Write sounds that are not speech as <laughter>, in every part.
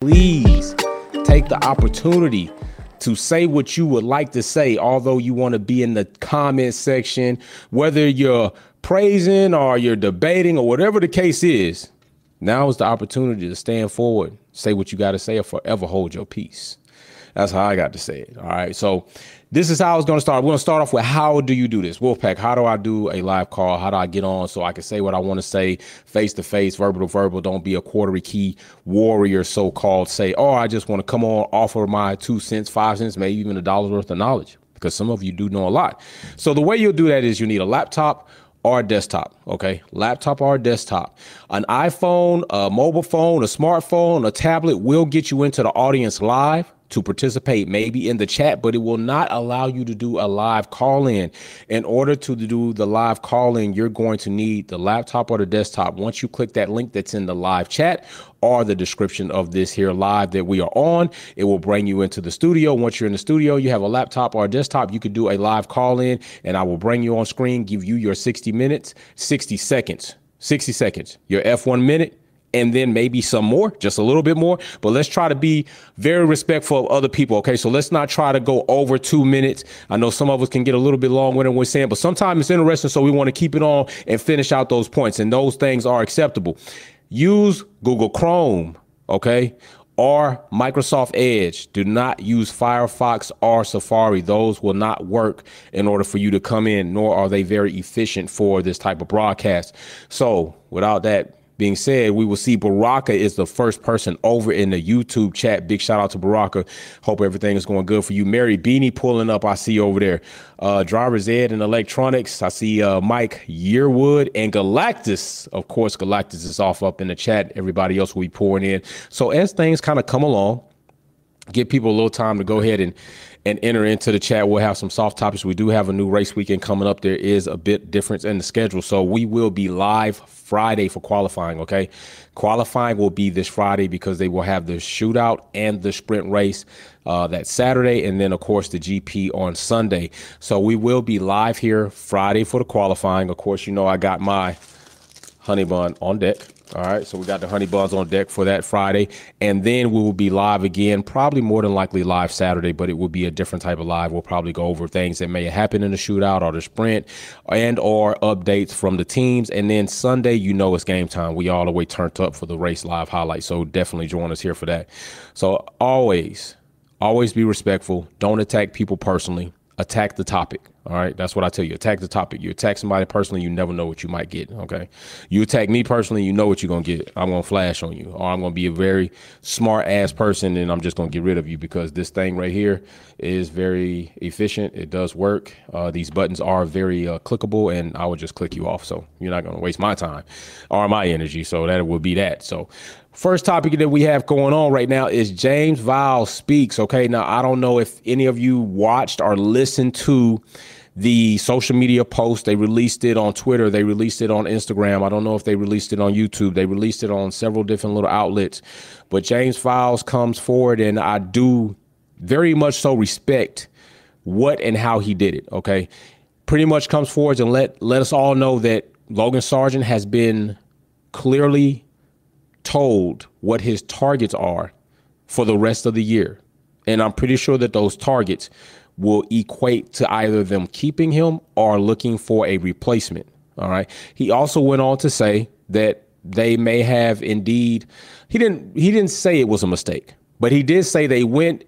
please take the opportunity to say what you would like to say, although you want to be in the comment section, whether you're praising or you're debating or whatever the case is. Now is the opportunity to stand forward, say what you got to say, or forever hold your peace. That's how I got to say it. All right. So this is how I was going to start. We're going to start off with how do you do this? Wolfpack, how do I do a live call? How do I get on so I can say what I want to say face to face, verbal to verbal? Don't be a quarter key warrior, so called. Say, oh, I just want to come on, offer my two cents, five cents, maybe even a dollar's worth of knowledge because some of you do know a lot. So the way you'll do that is you need a laptop or a desktop, okay? Laptop or a desktop. An iPhone, a mobile phone, a smartphone, a tablet will get you into the audience live to participate maybe in the chat, but it will not allow you to do a live call in. In order to do the live call in, you're going to need the laptop or the desktop. Once you click that link that's in the live chat or the description of this here live that we are on, it will bring you into the studio. Once you're in the studio, you have a laptop or a desktop, you could do a live call in and I will bring you on screen, give you your 60 minutes, 60 seconds. 60 seconds, your F1 minute, and then maybe some more, just a little bit more. But let's try to be very respectful of other people. Okay, so let's not try to go over two minutes. I know some of us can get a little bit long when we're saying, but sometimes it's interesting, so we want to keep it on and finish out those points, and those things are acceptable. Use Google Chrome, okay, or Microsoft Edge. Do not use Firefox or Safari. Those will not work in order for you to come in, nor are they very efficient for this type of broadcast. So, without that being said, we will see Baraka is the first person over in the YouTube chat. Big shout out to Baraka. Hope everything is going good for you. Mary Beanie pulling up, I see over there. Uh, Driver's Ed and Electronics. I see uh, Mike Yearwood and Galactus. Of course, Galactus is off up in the chat. Everybody else will be pouring in. So as things kind of come along, give people a little time to go ahead and and enter into the chat. We'll have some soft topics. We do have a new race weekend coming up. There is a bit difference in the schedule. So we will be live Friday for qualifying, okay? Qualifying will be this Friday because they will have the shootout and the sprint race uh, that Saturday, and then, of course, the GP on Sunday. So we will be live here Friday for the qualifying. Of course, you know I got my honey bun on deck. All right, so we got the honey buns on deck for that Friday, and then we will be live again, probably more than likely live Saturday, but it will be a different type of live. We'll probably go over things that may happen in the shootout or the sprint, and or updates from the teams. And then Sunday, you know, it's game time. We all the way turned up for the race live highlight, so definitely join us here for that. So always, always be respectful. Don't attack people personally. Attack the topic. All right, that's what I tell you. Attack the topic. You attack somebody personally, you never know what you might get. Okay, you attack me personally, you know what you're gonna get. I'm gonna flash on you, or I'm gonna be a very smart ass person, and I'm just gonna get rid of you because this thing right here is very efficient. It does work. Uh, these buttons are very uh, clickable, and I will just click you off. So you're not gonna waste my time or my energy. So that will be that. So First topic that we have going on right now is James Vowles speaks. Okay, now I don't know if any of you watched or listened to the social media post. They released it on Twitter. They released it on Instagram. I don't know if they released it on YouTube. They released it on several different little outlets. But James Vowles comes forward, and I do very much so respect what and how he did it. Okay, pretty much comes forward and let let us all know that Logan Sargeant has been clearly told what his targets are for the rest of the year. And I'm pretty sure that those targets will equate to either them keeping him or looking for a replacement. All right. He also went on to say that they may have indeed he didn't he didn't say it was a mistake, but he did say they went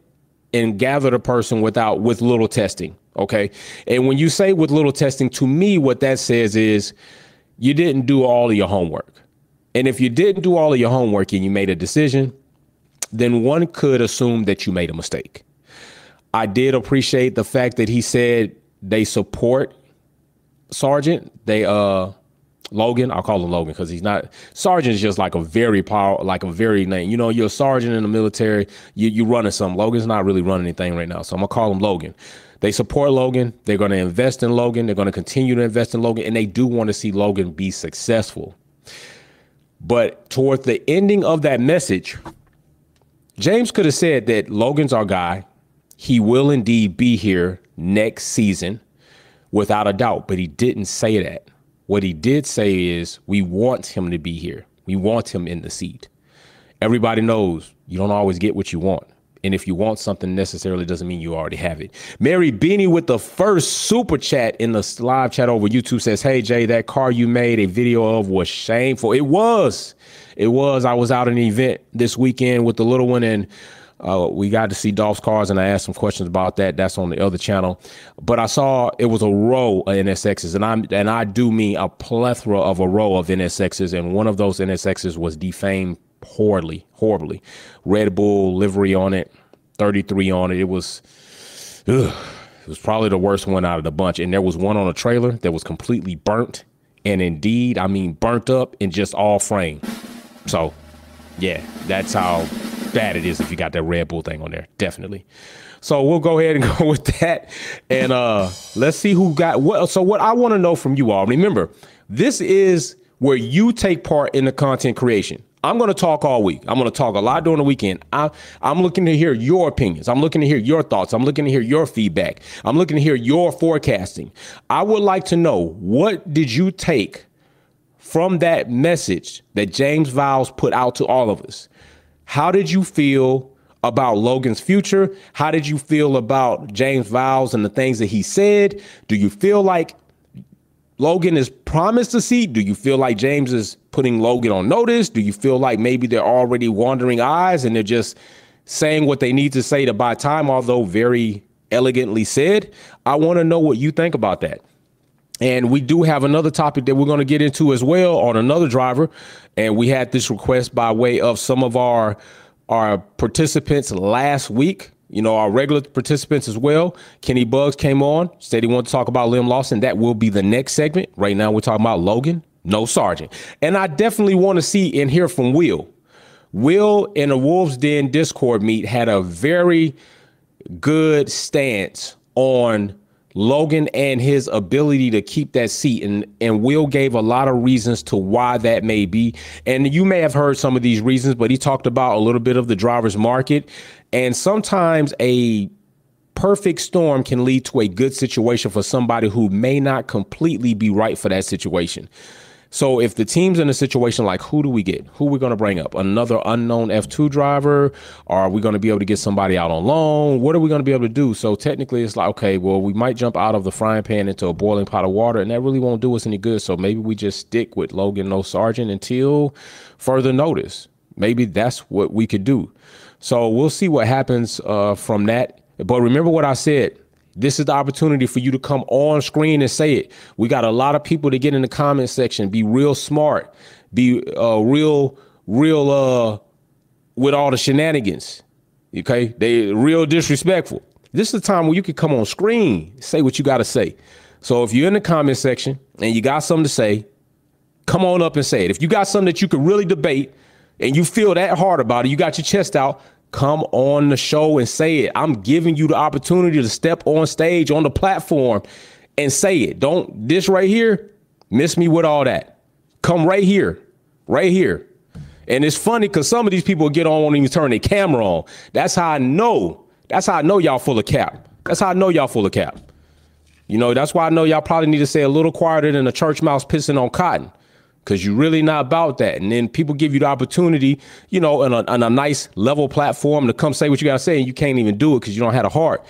and gathered a person without with little testing. Okay. And when you say with little testing, to me, what that says is you didn't do all of your homework. And if you didn't do all of your homework and you made a decision, then one could assume that you made a mistake. I did appreciate the fact that he said they support Sargeant. They uh Logan, I'll call him Logan because he's not Sargeant is just like a very power, like a very name. You know, you're a sergeant in the military, you you running something. Logan's not really running anything right now. So I'm gonna call him Logan. They support Logan. They're gonna invest in Logan. They're gonna continue to invest in Logan, and they do want to see Logan be successful. But toward the ending of that message, James could have said that Logan's our guy. He will indeed be here next season without a doubt, but he didn't say that. What he did say is, we want him to be here. We want him in the seat. Everybody knows You don't always get what you want. And if you want something necessarily doesn't mean you already have it. Mary Beanie with the first super chat in the live chat over YouTube says, Hey Jay, that car you made a video of was shameful. It was. It was. I was out at an event this weekend with the little one and uh, we got to see Dolph's cars, and I asked some questions about that. That's on the other channel. But I saw it was a row of NSXs, and I'm and I do mean a plethora of a row of NSXs, and one of those NSXs was defamed horribly, horribly. Red Bull livery on it, 33 on it. It was, ugh, it was probably the worst one out of the bunch. And there was one on a trailer that was completely burnt, and indeed, I mean burnt up and just all frame. So, yeah, that's how bad it is if you got that Red Bull thing on there. Definitely. So we'll go ahead and <laughs> go with that, and uh let's see who got what. So what I want to know from you all. Remember, this is where you take part in the content creation. I'm going to talk all week. I'm going to talk a lot during the weekend. I, I'm looking to hear your opinions. I'm looking to hear your thoughts. I'm looking to hear your feedback. I'm looking to hear your forecasting. I would like to know what did you take from that message that James Vowles put out to all of us? How did you feel about Logan's future? How did you feel about James Vowles and the things that he said? Do you feel like Logan is promised a seat? Do you feel like James is putting Logan on notice? Do you feel like maybe they're already wandering eyes and they're just saying what they need to say to buy time, although very elegantly said? I want to know what you think about that. And we do have another topic that we're going to get into as well on another driver. And we had this request by way of some of our our participants last week. You know, our regular participants as well. Kenny Bugs came on, said he wanted to talk about Liam Lawson. That will be the next segment. Right now, we're talking about Logan, no Sargeant. And I definitely want to see and hear from Will. Will in the Wolves Den Discord meet had a very good stance on Logan and his ability to keep that seat. And, and Will gave a lot of reasons to why that may be. And you may have heard some of these reasons, but he talked about a little bit of the driver's market. And sometimes a perfect storm can lead to a good situation for somebody who may not completely be right for that situation. So if the team's in a situation like who do we get? Who are we going to bring up? Another unknown F2 driver? Are we going to be able to get somebody out on loan? What are we going to be able to do? So technically it's like, okay, well, we might jump out of the frying pan into a boiling pot of water and that really won't do us any good. So maybe we just stick with Logan No Sargeant until further notice. Maybe that's what we could do. So we'll see what happens uh, from that. But remember what I said this is the opportunity for you to come on screen and say it. We got a lot of people to get in the comment section. Be real smart. Be uh, real, real uh, with all the shenanigans. Okay, they real disrespectful. This is the time where you can come on screen, say what you got to say. So if you're in the comment section and you got something to say, come on up and say it. If you got something that you could really debate and you feel that hard about it, you got your chest out, come on the show and say it. I'm giving you the opportunity to step on stage on the platform and say it. Don't this right here miss me with all that. Come right here, right here. And it's funny because some of these people get on won't even turn their camera on. That's how I know. That's how I know y'all full of cap. That's how I know y'all full of cap. You know, that's why I know y'all probably need to say a little quieter than a church mouse pissing on cotton because you're really not about that. And then people give you the opportunity, you know, on a, a nice level platform to come say what you got to say, and you can't even do it because you don't have a heart.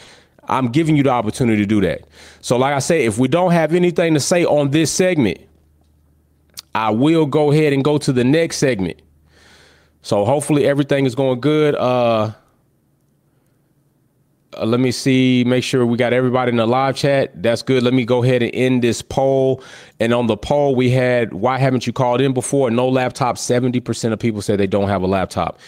I'm giving you the opportunity to do that. So, like I say, if we don't have anything to say on this segment, I will go ahead and go to the next segment. So hopefully everything is going good. Uh, uh, let me see, make sure we got everybody in the live chat. That's good. Let me go ahead and end this poll. And on the poll, we had why haven't you called in before? No laptop. 70% of people said they don't have a laptop.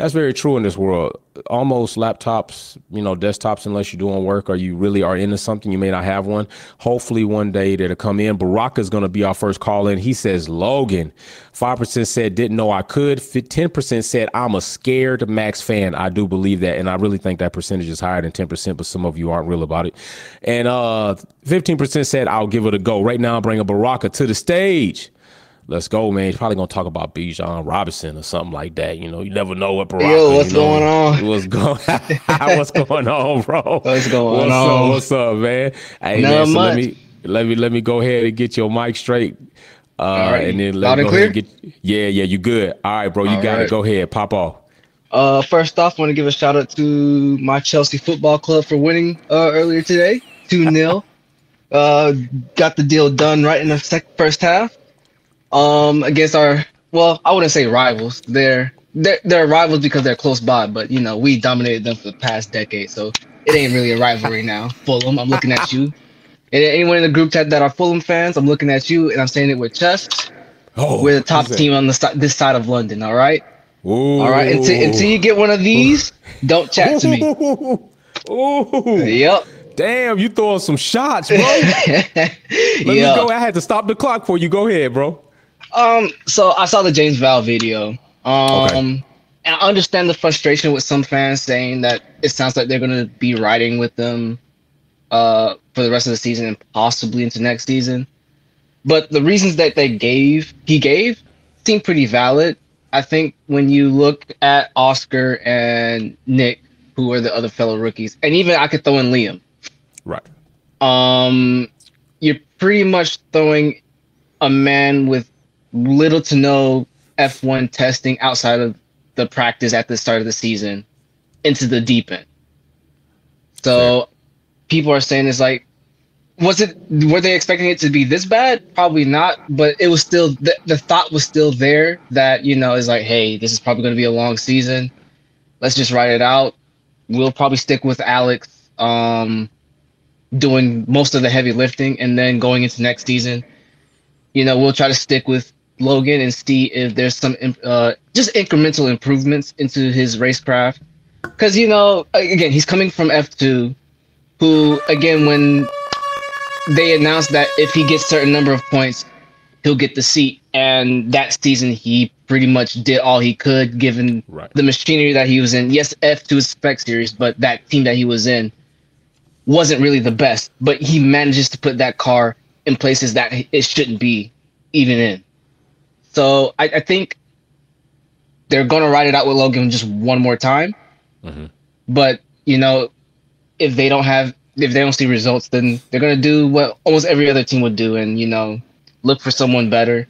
That's very true in this world. Almost laptops, you know, desktops, unless you're doing work or you really are into something, you may not have one. Hopefully, one day that'll come in. Baraka is going to be our first call in. He says, Logan. 5% said, didn't know I could. 10% said, I'm a scared Max fan. I do believe that. And I really think that percentage is higher than 10%, but some of you aren't real about it. And uh, 15% said, I'll give it a go. Right now, I'm bringing Baraka to the stage. Let's go, man. He's probably gonna talk about Bijan Robinson or something like that. You know, you never know what Baraka, Yo, what's you know, going on? <laughs> What's going <laughs> What's going on, bro? What's going what's on? Up, what's up, man? Hey, Not man, so much. let me let me let me go ahead and get your mic straight. Uh, right. and then Loud let me go ahead clear? and get Yeah, yeah, you good. All right, bro. You All got it. right. Go ahead. Pop off. Uh, first off, I want to give a shout out to my Chelsea Football Club for winning uh, earlier today, two 0 <laughs> Uh, got the deal done right in the sec- first half. Um, against our well, I wouldn't say rivals. They're they're they're rivals because they're close by, but you know we dominated them for the past decade, so it ain't really a rivalry now. Fulham, I'm looking at you. And anyone in the group chat that are Fulham fans, I'm looking at you, and I'm saying it with chest. Oh, We're the top team on the this side of London. All right. Ooh. All right. Until, until you get one of these, don't chat to me. <laughs> Ooh. Yep. Damn, you throwing some shots, bro. <laughs> Let me go. I had to stop the clock for you. Go ahead, bro. Um. So I saw the James Vowles video. Um. Okay. And I understand the frustration with some fans saying that it sounds like they're gonna be riding with them, uh, for the rest of the season and possibly into next season. But the reasons that they gave, he gave, seem pretty valid. I think when you look at Oscar and Nick, who are the other fellow rookies, and even I could throw in Liam. Right. um you're pretty much throwing a man with little to no F1 testing outside of the practice at the start of the season into the deep end. So people are saying it's like was it were they expecting it to be this bad? Probably not, but it was still the, the thought was still there that you know is like hey, this is probably going to be a long season. Let's just ride it out. We'll probably stick with Alex um doing most of the heavy lifting and then going into next season you know we'll try to stick with logan and see if there's some uh just incremental improvements into his racecraft because you know again he's coming from f2 who again when they announced that if he gets certain number of points he'll get the seat and that season he pretty much did all he could given Right. the machinery that he was in yes f2 is spec series but that team that he was in wasn't really the best, but he manages to put that car in places that it shouldn't be even in. So I, I think they're gonna ride it out with Logan just one more time. Mhm. But you know, if they don't have if they don't see results, then they're gonna do what almost every other team would do and you know, look for someone better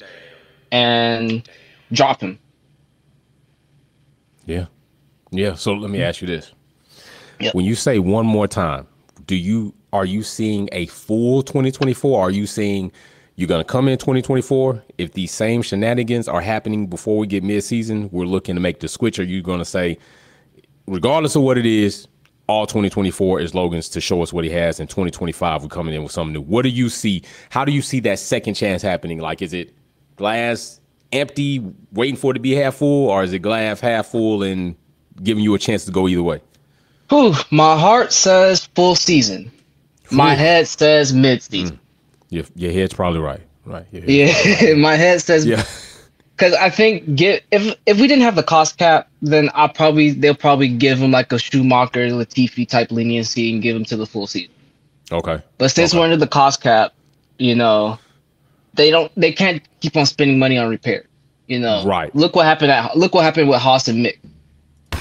and drop him. Yeah. Yeah. So let me ask you this. Yep. When you say one more time, do you are you seeing a full 2024? Are you seeing you're gonna come in 2024? If these same shenanigans are happening before we get mid-season, we're looking to make the switch. Are you gonna say, regardless of what it is, all 2024 is Logan's to show us what he has, and 2025 we're coming in with something new. What do you see? How do you see that second chance happening? Like, is it glass empty, waiting for it to be half full, or is it glass half full and giving you a chance to go either way? Whew, my heart says full season. My head says mid season. Mm. Your, your head's probably right. Right. Yeah, <laughs> my head says Yeah. <laughs> because I think get if if we didn't have the cost cap, then I probably they'll probably give him like a Schumacher, Latifi type leniency and give him to the full season. Okay. But since Okay. we're under the cost cap, you know, they don't they can't keep on spending money on repair. You know, Right. Look what happened at look what happened with Haas and Mick.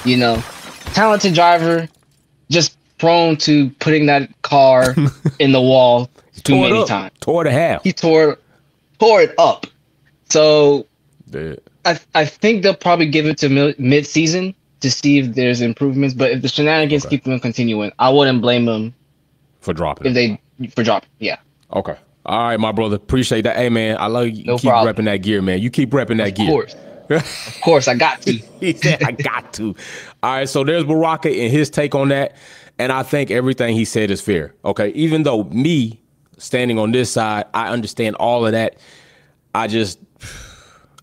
You know, talented driver, just prone to putting that car <laughs> in the wall too Tore many times. Tore it a half. He tore tore it up. So Yeah. I I think they'll probably give it to mid season to see if there's improvements. But if the shenanigans Okay. keep them continuing, I wouldn't blame them For dropping. if they for dropping. Yeah. Okay. All right, my brother. Appreciate that. Hey, man, I love you. You No keep problem. repping that gear, man. You keep repping that gear. Of gear. course. <laughs> Of course, I got to. <laughs> he said, I got to. All right, so there's Baraka and his take on that. And I think everything he said is fair. Okay. Even though me standing on this side, I understand all of that. I just,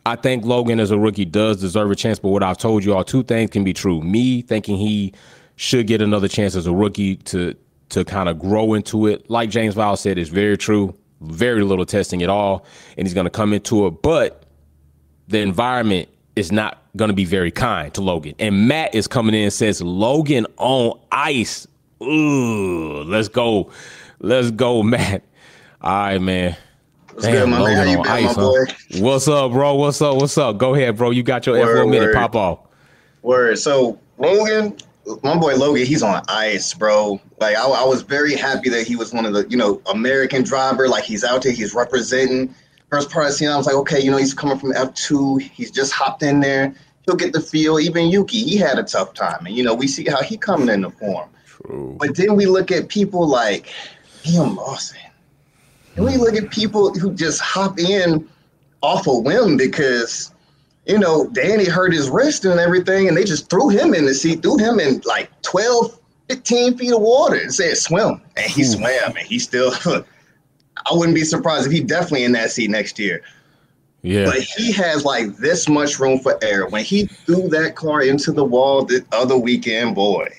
I think Logan as a rookie does deserve a chance. But what I've told you all, two things can be true. Me thinking he should get another chance as a rookie to to kind of grow into it. Like James Vowles said, is very true. Very little testing at all, and he's going to come into it. But the environment is not going to be very kind to Logan. And Matt is coming in and says, Logan on ice. Ooh, let's go. Let's go, <laughs> Matt. All right, man. What's good, my man? How you been, my boy? What's up, bro? What's up? What's up? Go ahead, bro. You got your Word, F1 minute. Pop off. Word. So Logan, my boy Logan, he's on ice, bro. Like I, I was very happy that he was one of the, you know, American driver. Like he's out there, he's representing. First part I seen, I was like, okay, you know, he's coming from F two. He's just hopped in there. he'll get the feel. Even Yuki, he had a tough time, and you know we see how he coming in the form. True. But then we look at people like Liam Lawson, and we look at people who just hop in off a whim because you know Danny hurt his wrist and everything, and they just threw him in the seat, threw him in like 12, 15 feet of water, and said swim, and he hmm. swam, and he still. <laughs> I wouldn't be surprised if he definitely in that seat next year. Yeah. But he has like this much room for error. When he threw that car into the wall the other weekend, boy,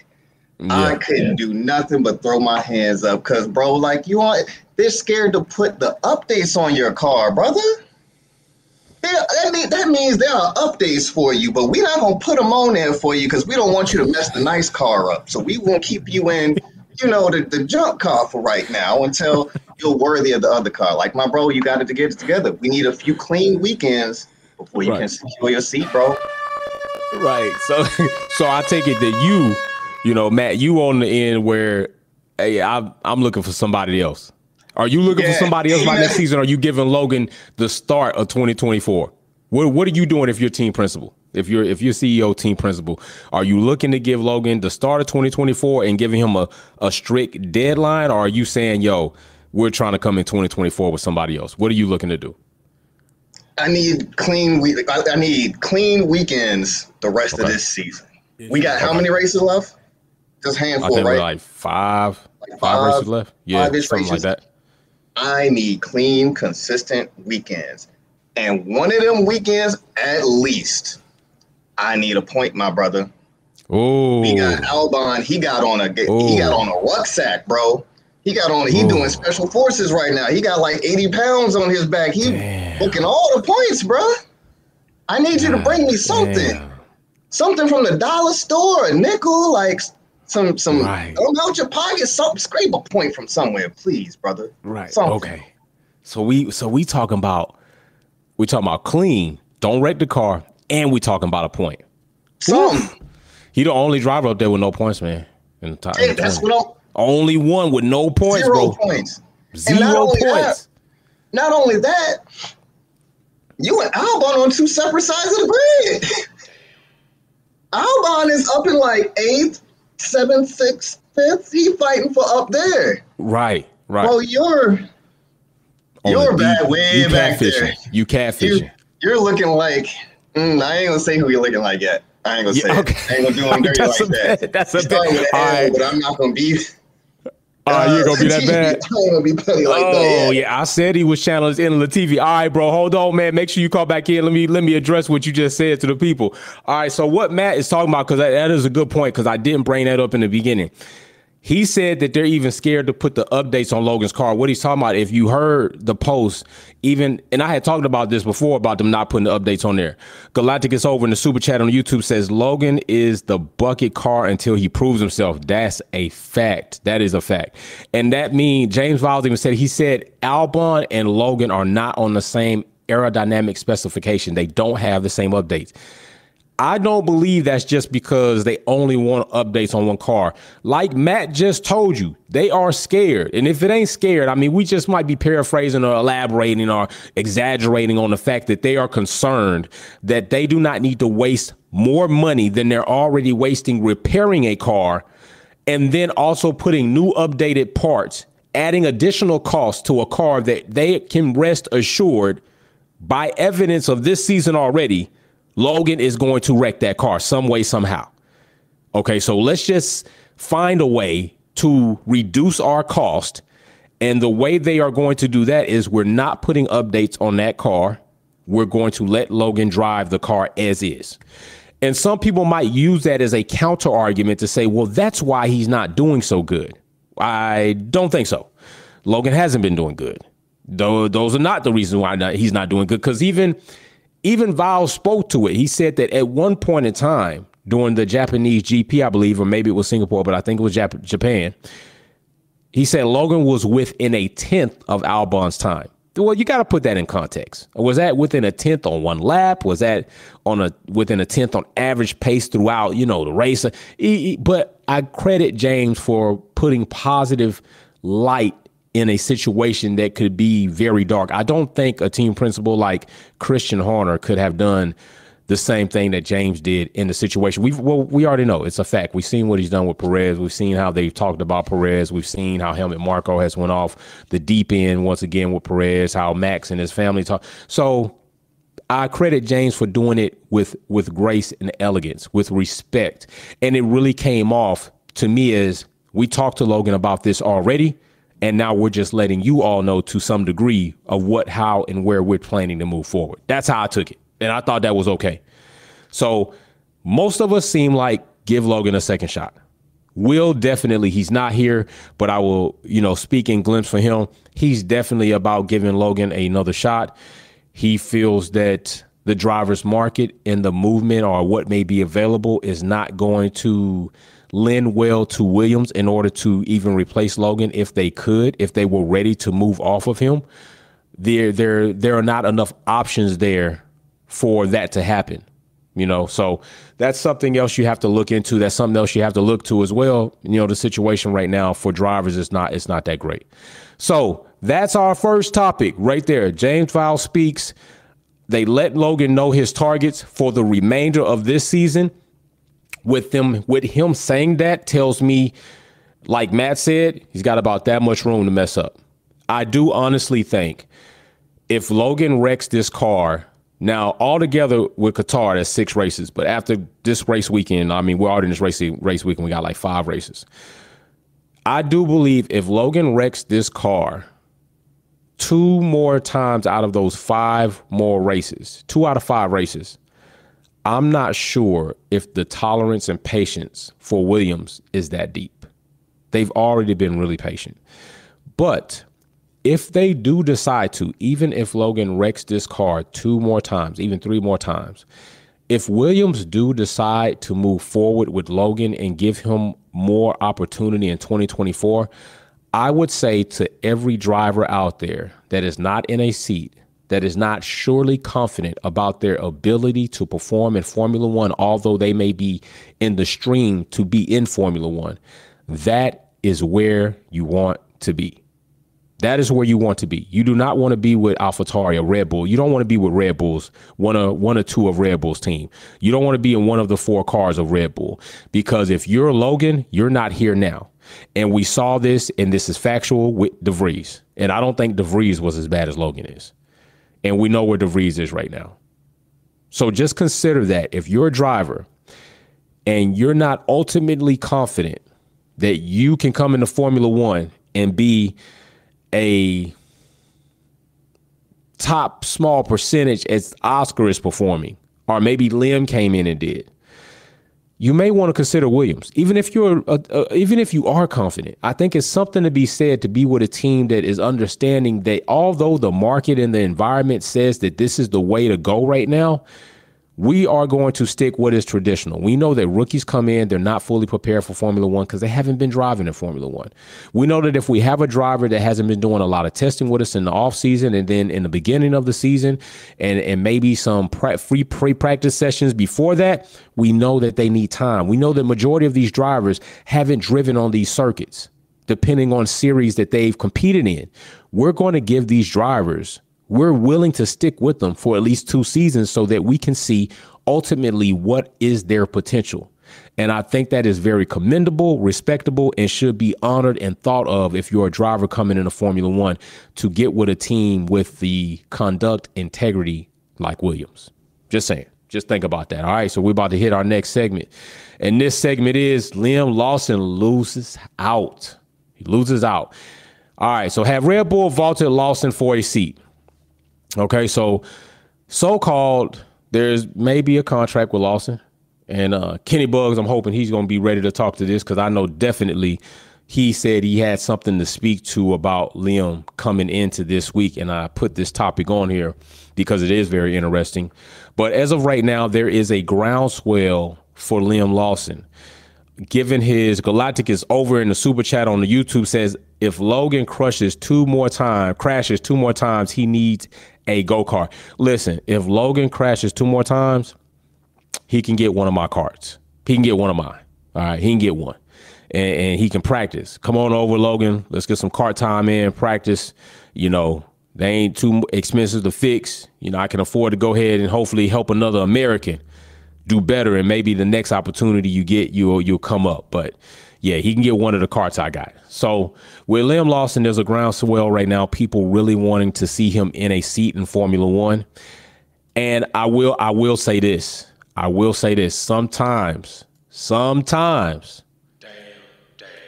I couldn't do nothing but throw my hands up. Cause bro, like you are they're scared to put the updates on your car, brother. Yeah, that, mean, that means there are updates for you, but we're not gonna put them on there for you because we don't want you to mess the nice car up. So we won't keep you in, you know, the, the junk car for right now until you're worthy of the other car. Like my bro, you got to get it together. We need a few clean weekends before you Right. can secure your seat, bro. Right. So <laughs> so I take it that you, you know, Matt, you on the end where hey, I'm I'm looking for somebody else. Are you looking Yeah. for somebody else by next season? Are you giving Logan the start of 2024? What what are you doing if you're team principal? If you're if you're CEO team principal, are you looking to give Logan the start of 2024 and giving him a, a strict deadline? Or are you saying, yo, we're trying to come in 2024 with somebody else? What are you looking to do? I need clean week. I, I need clean weekends the rest of this season. We got how many races left? Just I handful, think right? we're like five, Like five five- races left. Yeah, something like that. I need clean, consistent weekends. And one of them weekends, at least, I need a point, my brother. Oh, We got Albon. He got on a Ooh. he got on a rucksack, bro. He got on. He Ooh. doing special forces right now. He got like eighty pounds on his back. He Damn. booking all the points, bro. I need you to bring me something, Damn. something from the dollar store, a nickel, like some some. Right. Oh, don't out your pocket. Something scrape a point from somewhere, please, brother. Right. Something. Okay. So we so we talking about we talking about clean. Don't wreck the car, and we talking about a point. Something. He the only driver up there with no points, man. In the top, Hey, that's what I'm. only one with no points, Zero bro. points. And not Zero only that, points. Not only that, you and Albon on two separate sides of the grid. <laughs> Albon is up in like eighth, seventh, sixth, fifth. He fighting for up there. Right. Right. Well, you're On you're the- bad you- way you back catfishing. there. You catfishing. you, you're looking like mm, I ain't gonna say who you're looking like yet. I ain't gonna Yeah, say. it. okay. I ain't gonna do him <laughs> dirty like that. that's a You started bad- with an all right. but I'm not gonna be. Oh, you gonna be that <laughs> bad. I ain't gonna be petty like oh that. yeah, I said he was channeling his inner TV. All right, bro, hold on, man. Make sure you call back in. Let me let me address what you just said to the people. All right, so what Matt is talking about because that, that is a good point because I didn't bring that up in the beginning. He said that they're even scared to put the updates on Logan's car. What he's talking about, if you heard the post, even and I had talked about this before about them not putting the updates on there. Galactic is over in the super chat on YouTube says Logan is the bucket car until he proves himself. That's a fact. That is a fact. And that means James Vowles even said he said Albon and Logan are not on the same aerodynamic specification. They don't have the same updates. I don't believe that's just because they only want updates on one car. Like Matt just told you, they are scared. And if it ain't scared, I mean, we just might be paraphrasing or elaborating or exaggerating on the fact that they are concerned that they do not need to waste more money than they're already wasting repairing a car and then also putting new updated parts, adding additional costs to a car that they can rest assured by evidence of this season already, Logan is going to wreck that car some way, somehow. Okay, so let's just find a way to reduce our cost. And the way they are going to do that is we're not putting updates on that car. We're going to let Logan drive the car as is. And some people might use that as a counter argument to say, well, that's why he's not doing so good. I don't think so. Logan hasn't been doing good. Those are not the reasons why he's not doing good. Because even even Vowles spoke to it. He said that at one point in time during the Japanese GP, I believe, or maybe it was Singapore, but I think it was Jap- Japan. He said Logan was within a tenth of Albon's time. Well, you got to put that in context. Was that within a tenth on one lap? Was that on a within a tenth on average pace throughout, you know, the race? But I credit James for putting positive light in a situation that could be very dark. I don't think a team principal like Christian Horner could have done the same thing that James did in the situation. We well, we already know it's a fact. We've seen what he's done with Perez. We've seen how they've talked about Perez. We've seen how Helmut Marko has went off the deep end once again with Perez. How Max and his family talk. So I credit James for doing it with with grace and elegance, with respect, and it really came off to me as we talked to Logan about this already, and now we're just letting you all know to some degree of what, how, and where we're planning to move forward. That's how I took it and I thought that was okay. So most of us seem like give Logan a second shot. Will definitely, he's not here, but I will, you know, speak in glimpse for him. He's definitely about giving Logan another shot. He feels that the driver's market and the movement or what may be available is not going to lend well to Williams in order to even replace Logan if they could, if they were ready to move off of him. There, there, there are not enough options there for that to happen. You know, so that's something else you have to look into. That's something else you have to look to as well. You know, the situation right now for drivers is not it's not that great. So that's our first topic right there. James Vowles speaks. They let Logan know his targets for the remainder of this season. With them, with him saying that tells me, like Matt said, he's got about that much room to mess up. I do honestly think if Logan wrecks this car now, altogether with Qatar, that's six races. But after this race weekend, I mean, we're already in this race race weekend. We got like five races. I do believe if Logan wrecks this car two more times out of those five more races, two out of five races, I'm not sure if the tolerance and patience for Williams is that deep. They've already been really patient. But if they do decide to, even if Logan wrecks this car two more times, even three more times, if Williams do decide to move forward with Logan and give him more opportunity in 2024, I would say to every driver out there that is not in a seat, that is not surely confident about their ability to perform in Formula One, although they may be in the stream to be in Formula One, that is where you want to be. That is where you want to be. You do not want to be with AlphaTauri or Red Bull. You don't want to be with Red Bulls, one or one or two of Red Bull's team. You don't want to be in one of the four cars of Red Bull because if you're Logan, you're not here now. And we saw this, and this is factual with DeVries. And I don't think DeVries was as bad as Logan is. And we know where DeVries is right now. So just consider that if you're a driver and you're not ultimately confident that you can come into Formula One and be a top small percentage as Oscar is performing, or maybe Liam came in and did, you may want to consider Williams. Even if you're, uh, uh, even if you are confident, I think it's something to be said to be with a team that is understanding that although the market and the environment says that this is the way to go right now, we are going to stick what is traditional. We know that rookies come in, they're not fully prepared for Formula One because they haven't been driving in Formula One. We know that if we have a driver that hasn't been doing a lot of testing with us in the off season and then in the beginning of the season, and and maybe some pre- free pre practice sessions before that, we know that they need time. We know the majority of these drivers haven't driven on these circuits, depending on series that they've competed in. We're going to give these drivers we're willing to stick with them for at least two seasons so that we can see ultimately what is their potential. And I think that is very commendable, respectable, and should be honored and thought of if you're a driver coming into Formula One to get with a team with the conduct integrity like Williams. Just saying. Just think about that. All right. So we're about to hit our next segment. And this segment is Liam Lawson loses out. He loses out. All right. So have Red Bull vaulted Lawson for a seat. Okay, so so called there's maybe a contract with Lawson and uh, Kenny Bugs. I'm hoping he's going to be ready to talk to this because I know definitely he said he had something to speak to about Liam coming into this week, and I put this topic on here because it is very interesting. But as of right now, there is a groundswell for Liam Lawson. Given his Galactic is over in the super chat on the YouTube says if Logan crushes two more times, crashes two more times, he needs a go kart. Listen, if Logan crashes two more times, he can get one of my carts. He can get one of mine. All right, he can get one, and, and he can practice. Come on over, Logan. Let's get some kart time in. Practice. You know, They ain't too expensive to fix. You know, I can afford to go ahead and hopefully help another American do better, and maybe the next opportunity you get, you'll you'll come up. But yeah, he can get one of the carts I got. So with Liam Lawson, there's a groundswell right now. People really wanting to see him in a seat in Formula One. And I will I will say this. I will say this. Sometimes, sometimes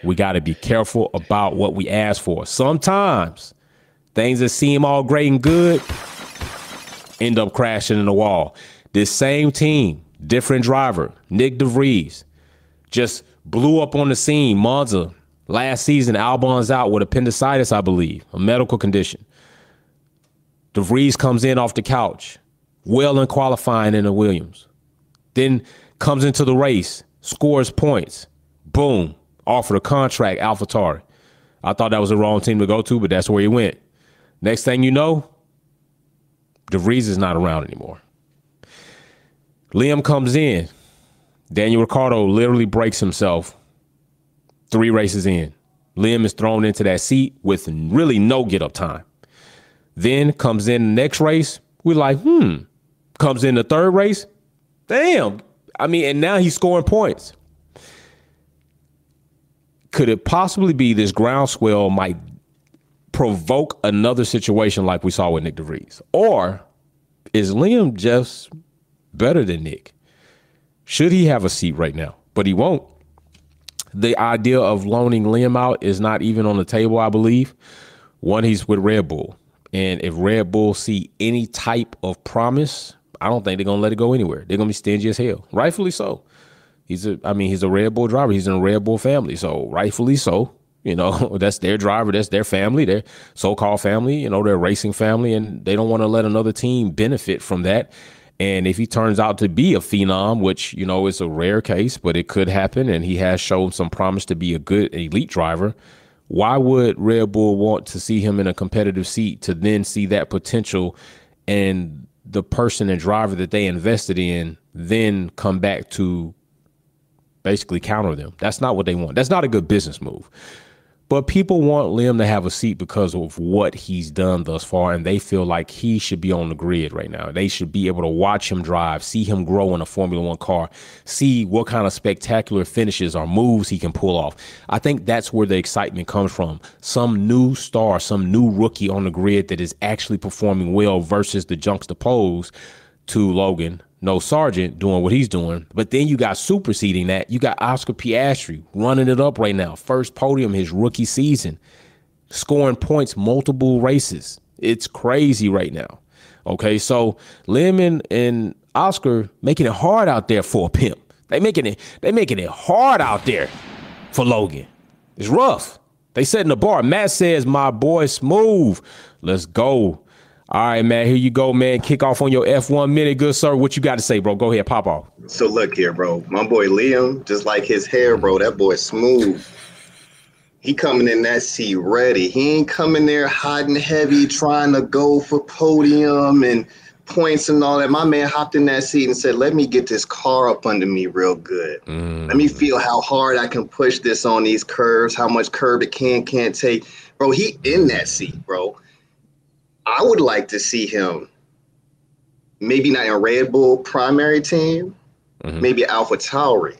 we got to be careful about what we ask for. Sometimes things that seem all great and good end up crashing in the wall. This same team, different driver, Nick de Vries, just blew up on the scene. Monza last season, Albon's out with appendicitis, I believe, a medical condition. De Vries comes in off the couch, well in qualifying in the Williams. Then comes into the race, scores points. Boom, offered a contract, AlphaTauri. I thought that was the wrong team to go to, but that's where he went. Next thing you know, De Vries is not around anymore. Liam comes in. Daniel Ricciardo literally breaks himself three races in. Liam is thrown into that seat with really no get up time. Then comes in the next race. We're like, hmm. Comes in the third race. Damn. I mean, and now he's scoring points. Could it possibly be this groundswell might provoke another situation like we saw with Nick de Vries? Or is Liam just better than Nick. Should he have a seat right now? But he won't. The idea of loaning Liam out is not even on the table, I believe. One, he's with Red Bull. And if Red Bull see any type of promise, I don't think they're gonna let it go anywhere. They're gonna be stingy as hell. Rightfully so. He's a I mean, he's a Red Bull driver. He's in a Red Bull family. So rightfully so. You know, <laughs> that's their driver, that's their family, their so-called family, you know, their racing family, and they don't want to let another team benefit from that. And if he turns out to be a phenom, which, you know, is a rare case, but it could happen, and he has shown some promise to be a good elite driver, why would Red Bull want to see him in a competitive seat to then see that potential and the person and driver that they invested in then come back to basically counter them? That's not what they want. That's not a good business move. But people want Liam to have a seat because of what he's done thus far, and they feel like he should be on the grid right now. They should be able to watch him drive, see him grow in a Formula One car, see what kind of spectacular finishes or moves he can pull off. I think that's where the excitement comes from. Some new star, some new rookie on the grid that is actually performing well versus the juxtapose to Logan no Sargeant doing what he's doing. But then you got superseding that. You got Oscar Piastri running it up right now. First podium his rookie season, scoring points multiple races. It's crazy right now. Okay, so Lemon and Oscar making it hard out there for a pimp. They making it they making it hard out there for Logan. It's rough. They setting the bar. Matt says, "My boy, smooth. Let's go." All right, man. Here you go, man. Kick off on your F1 minute, good sir. What you got to say, bro? Go ahead, pop off. So look here, bro. My boy Liam, just like his hair, bro. That boy smooth. He coming in that seat ready. He ain't coming there hot and heavy, trying to go for podium and points and all that. My man hopped in that seat and said, "Let me get this car up under me real good. Mm. Let me feel how hard I can push this on these curves, how much curve it can can't take." Bro, he in that seat, bro. I would like to see him maybe not in Red Bull primary team, mm-hmm. maybe Alpha Tauri.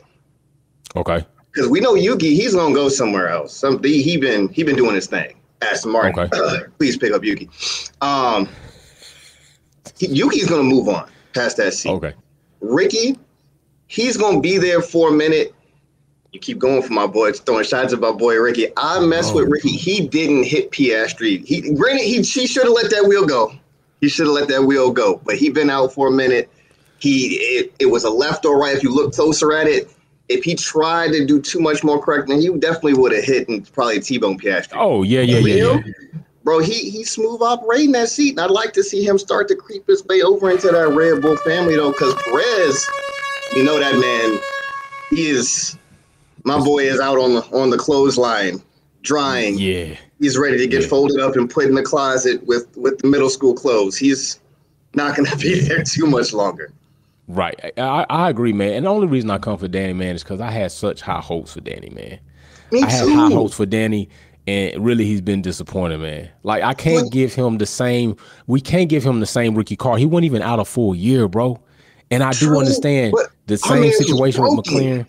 Okay. Because we know Yuki, he's gonna go somewhere else. Some he been he been doing his thing. Aston Martin, okay. <clears throat> please pick up Yuki. Um, he, Yuki's gonna move on past that seat. Okay. Ricky, he's gonna be there for a minute you keep going for my boy, throwing shots at my boy Ricky. I mess oh. with Ricky. He didn't hit Piastri. He granted he she should have let that wheel go. He should have let that wheel go. But he been out for a minute. He it, it was a left or right. If you look closer at it, if he tried to do too much more correct, correcting, he definitely would have hit and probably T-bone Piastri. Oh yeah, yeah, yeah, yeah. Bro, he he's smooth operating that seat, and I'd like to see him start to creep his way over into that Red Bull family though, because Perez, you know that man, he is my boy is out on the on the clothesline, drying. Yeah, he's ready to get yeah. folded up and put in the closet with with the middle school clothes. He's not going to be there too much longer. Right, I, I agree, man. And the only reason I come for Danny, man, is because I had such high hopes for Danny, man. Me I had too. high hopes for Danny, and really he's been disappointed, man. Like I can't what? give him the same. We can't give him the same rookie card. He wasn't even out a full year, bro. And I True, do understand the same I mean, situation with McLaren.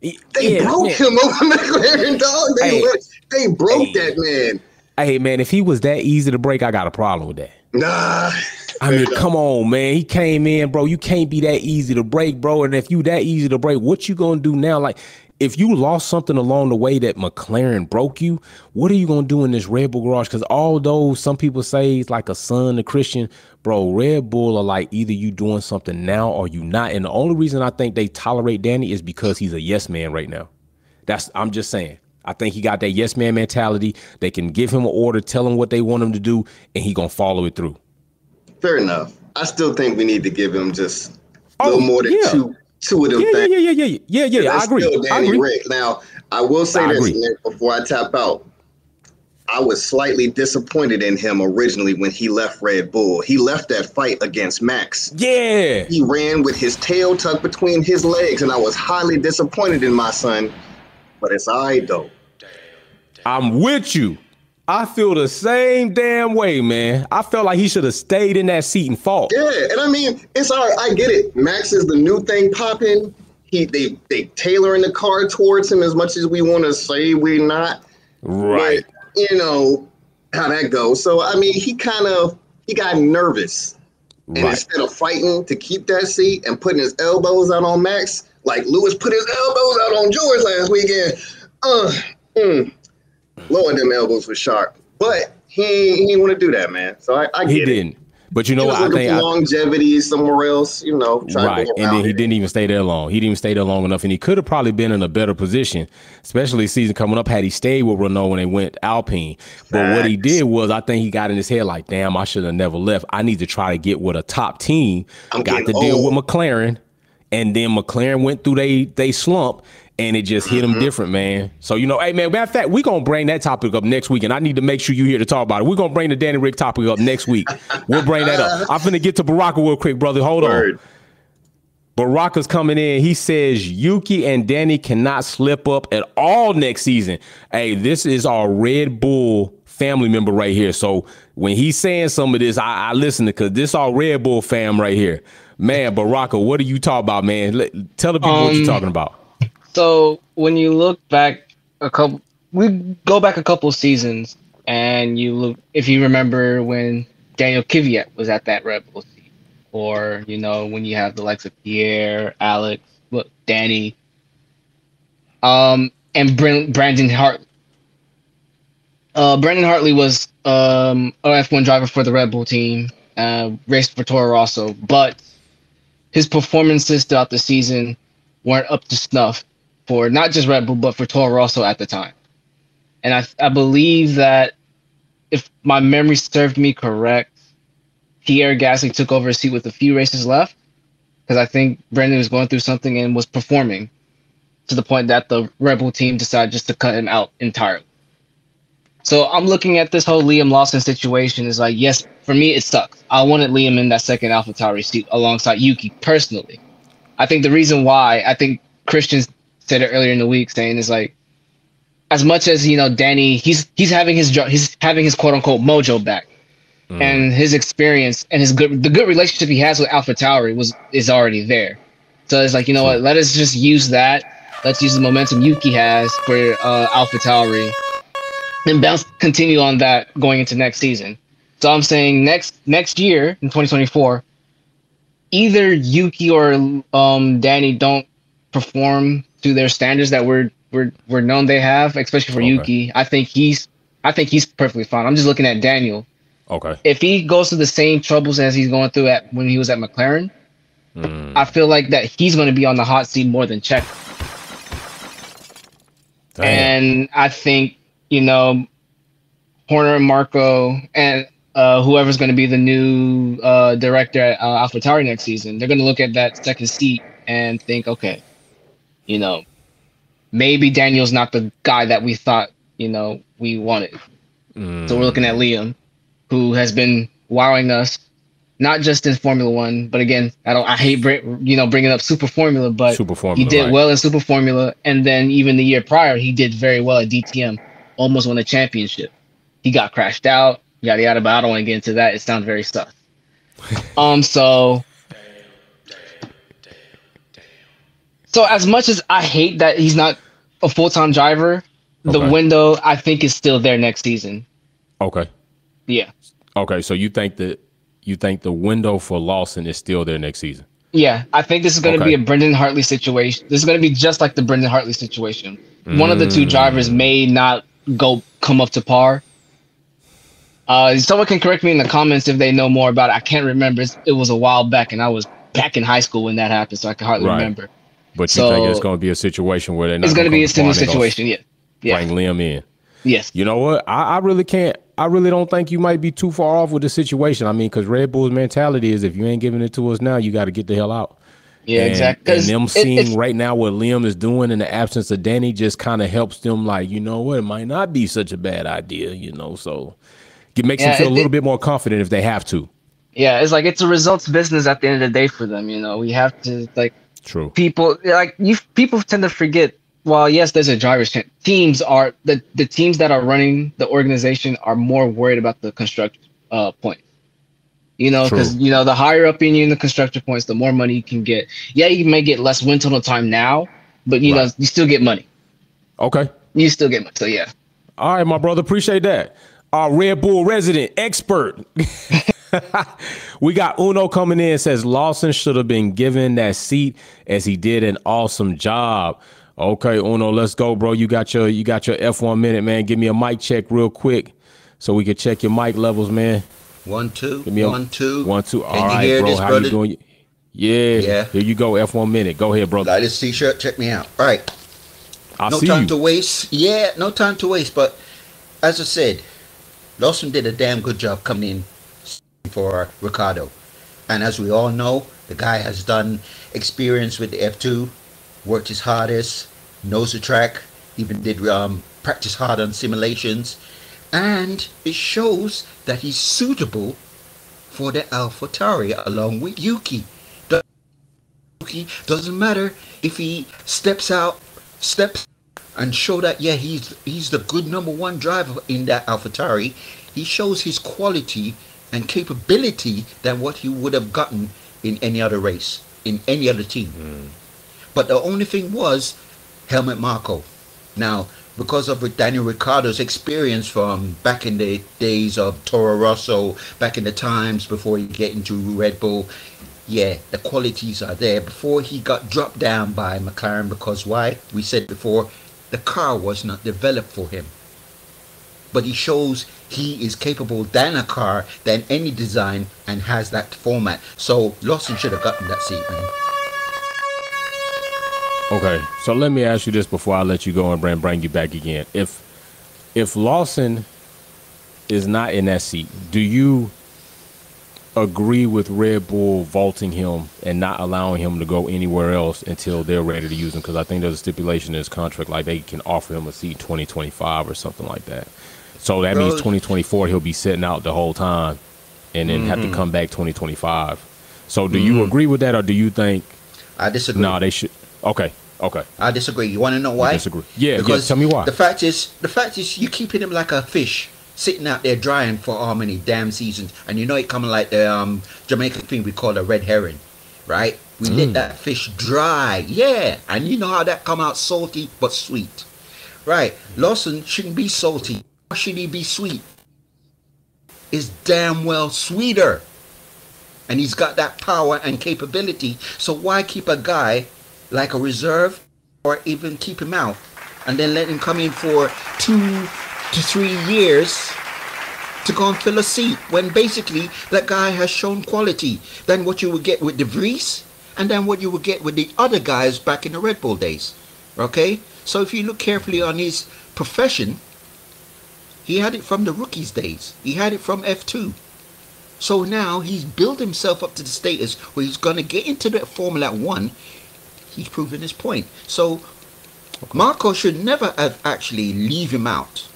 They yeah, broke him over <laughs> McLaren, dog. They hey, they broke hey, that man. Hey man, if he was that easy to break, I got a problem with that. Nah. I mean, come on, man. He came in, bro. You can't be that easy to break, bro. And if you that easy to break, what you gonna do now? Like, if you lost something along the way that McLaren broke you, what are you gonna do in this Red Bull garage? Because although some people say it's like a son to Christian, bro, Red Bull are like either you doing something now or you not. And the only reason I think they tolerate Danny is because he's a yes man right now. That's I'm just saying. I think he got that yes man mentality. They can give him an order, tell him what they want him to do, and he gonna follow it through. Fair enough. I still think we need to give him just a oh, little more than yeah. two two of them yeah, things. Yeah, yeah, yeah, yeah, yeah, yeah. I agree. I agree. Rick. Now, I will say I this Nick, before I tap out. I was slightly disappointed in him originally when he left Red Bull. He left that fight against Max. Yeah. He ran with his tail tucked between his legs, and I was highly disappointed in my son. But it's all right, though. I'm with you. I feel the same damn way, man. I felt like he should have stayed in that seat and fought. Yeah, and I mean, it's all right. I get it. Max is the new thing popping. He they they tailoring the car towards him as much as we want to say we're not. Right. But, you know how that goes. So I mean, he kind of he got nervous. And right. instead of fighting to keep that seat and putting his elbows out on Max, like Lewis put his elbows out on George last weekend. Uh, mm, Lord, them elbows were sharp, but he he didn't want to do that, man. So I, I get it he didn't. It. But you know what? I think longevity somewhere else, you know. Right, and then he didn't even stay there long. He didn't even stay there long enough, and he could have probably been in a better position, especially season coming up. Had he stayed with Renault when they went Alpine, but what he did was, I think he got in his head like, "Damn, I should have never left. I need to try to get with a top team." I'm got to deal with McLaren, and then McLaren went through they they slump, and it just hit him mm-hmm. different, man. So you know, hey man, matter of fact, we're gonna bring that topic up next week, and I need to make sure you here to talk about it. We're gonna bring the Danny Rick topic up next week. we'll bring that up. I'm gonna get to Baraka real quick, brother. Hold Word. on. Baraka's coming in. He says Yuki and Danny cannot slip up at all next season. Hey, this is our Red Bull family member right here. So when he's saying some of this, I, I listen to because this our Red Bull fam right here. Man, Baraka, what are you talking about, man? Let, tell the people um, what you're talking about. So when you look back a couple, we go back a couple of seasons, and you look if you remember when Daniel Kvyat was at that Red Bull seat, or you know when you have the likes of Pierre, Alex, look, Danny, um, and Brendon Hart. Uh, Brendon Hartley was um, a F1 driver for the Red Bull team, uh, raced for Toro Rosso, but his performances throughout the season weren't up to snuff for not just Red Bull, but for Toro Rosso at the time. And I, I believe that if my memory served me correct, Pierre Gasly took over a seat with a few races left because I think Brendon was going through something and was performing to the point that the Red Bull team decided just to cut him out entirely. So I'm looking at this whole Liam Lawson situation is like, yes, for me it sucks. I wanted Liam in that second AlphaTauri seat alongside Yuki personally. I think the reason why I think Christian's said it earlier in the week, saying is like, as much as you know, Danny, he's he's having his job, he's having his quote unquote mojo back, mm. and his experience and his good the good relationship he has with AlphaTauri was is already there. So it's like you know what, let us just use that. Let's use the momentum Yuki has for uh, AlphaTauri, and bounce continue on that going into next season. So I'm saying next next year in 2024, either Yuki or um, Danny don't perform to their standards that we're we're we're known they have, especially for okay. Yuki. I think he's I think he's perfectly fine. I'm just looking at Daniel. Okay. If he goes through the same troubles as he's going through at when he was at McLaren, mm. I feel like that he's going to be on the hot seat more than Checo. And I think you know Horner and Marko and uh, whoever's going to be the new uh, director at uh, AlphaTauri next season, they're going to look at that second seat and think, okay, you know, maybe Daniel's not the guy that we thought, you know, we wanted. Mm. So we're looking at Liam, who has been wowing us, not just in Formula One, but again, I don't, I hate, you know, bringing up Super Formula, but Super Formula, he did right. well in Super Formula, and then even the year prior, he did very well at DTM almost won a championship. He got crashed out, yada yada. But I don't want to get into that. It sounds very sus. <laughs> um. So. So as much as I hate that he's not a full time driver, the window I think is still there next season. Okay. Yeah. Okay. So you think that you think the window for Lawson is still there next season? Yeah, I think this is going to Okay. be a Brendon Hartley situation. This is going to be just like the Brendon Hartley situation. One of the two Mm. drivers may not go come up to par. Uh, someone can correct me in the comments if they know more about it. I can't remember. It's, it was a while back, and I was back in high school when that happened, so I can hardly Right. remember. But you think it's going to be a situation where they're not It's going to be a similar par, they're gonna situation. Yeah. Yeah. Bring Liam in. Yes. You know what? I, I really can't. I really don't think you might be too far off with the situation. I mean, because Red Bull's mentality is if you ain't giving it to us now, you got to get the hell out. Yeah. And- exactly. And them seeing it's- right now what Liam is doing in the absence of Danny just kind of helps them. Like, you know what? It might not be such a bad idea. You know, so it makes them Yeah, feel a it- little bit more confident if they have to. yeah, it's like it's a results business at the end of the day for them. You know, we have to like True. people like you people tend to forget well yes there's a driver's champ teams are the the teams that are running the organization are more worried about the constructor uh point you know because you know the higher up in you in the constructor points the more money you can get yeah you may get less wind tunnel time now but you know you still get money Okay. you still get money so yeah All right, my brother. Appreciate that. Our Red Bull resident expert. <laughs> <laughs> we got Uno coming in. Says Lawson should have been given that seat as he did an awesome job. Okay, Uno, let's go, bro. You got your you got your F1 minute, man. Give me a mic check real quick so we can check your mic levels, man. One, two, Give me a two. One, two. All you hear bro. How brother? you doing? Yeah. Yeah. Here you go. F1 minute. Go ahead, brother. Like this t-shirt, check me out. All right, I no time you. to waste. Yeah, no time to waste. But as I said, Lawson did a damn good job coming in for Ricciardo. And as we all know, the guy has done experience with the F2, worked his hardest, knows the track, even did um, practice hard on simulations, and it shows that he's suitable for the AlphaTauri along with Yuki. Yuki doesn't matter if he steps out, steps and show that yeah he's he's the good number one driver in that AlphaTauri. He shows his quality and capability than what he would have gotten in any other race, in any other team. Hmm. But the only thing was Helmut Marko. Now, because of Daniel Ricciardo's experience from back in the days of Toro Rosso, back in the times before he get into Red Bull, yeah, the qualities are there. Before he got dropped down by McLaren, because why? We said before, the car was not developed for him. But he shows he is capable than a car, than any design, and has that format. So Lawson should have gotten that seat, man. Okay, so let me ask you this before I let you go and bring bring you back again. If if Lawson is not in that seat, do you agree with Red Bull vaulting him and not allowing him to go anywhere else until they're ready to use him? Because I think there's a stipulation in his contract, like they can offer him a seat 2025 or something like that. So that means 2024 he'll be sitting out the whole time, and then have Mm-hmm. to come back 2025. So do you agree with that, or do you think I disagree. no? They should. Okay, okay. I disagree. You want to know why? I disagree. Yeah, yeah, because tell me why. The fact is, the fact is, you keeping him like a fish sitting out there drying for how many damn seasons, and you know it coming like the um, Jamaican thing we call a red herring, right? We Mm. let that fish dry, yeah, and you know how that come out salty but sweet, right? Lawson shouldn't be salty. Should he be sweet? Is damn well sweeter. And he's got that power and capability. So why keep a guy like a reserve or even keep him out and then let him come in for two to three years to go and fill a seat when basically that guy has shown quality than what you would get with De Vries and then what you would get with the other guys back in the Red Bull days. Okay? So if you look carefully on his profession, he had it from the rookies days. He had it from F2. So now he's built himself up to the status where he's going to get into the Formula One. He's proven his point. So Marko should never have actually leave him out.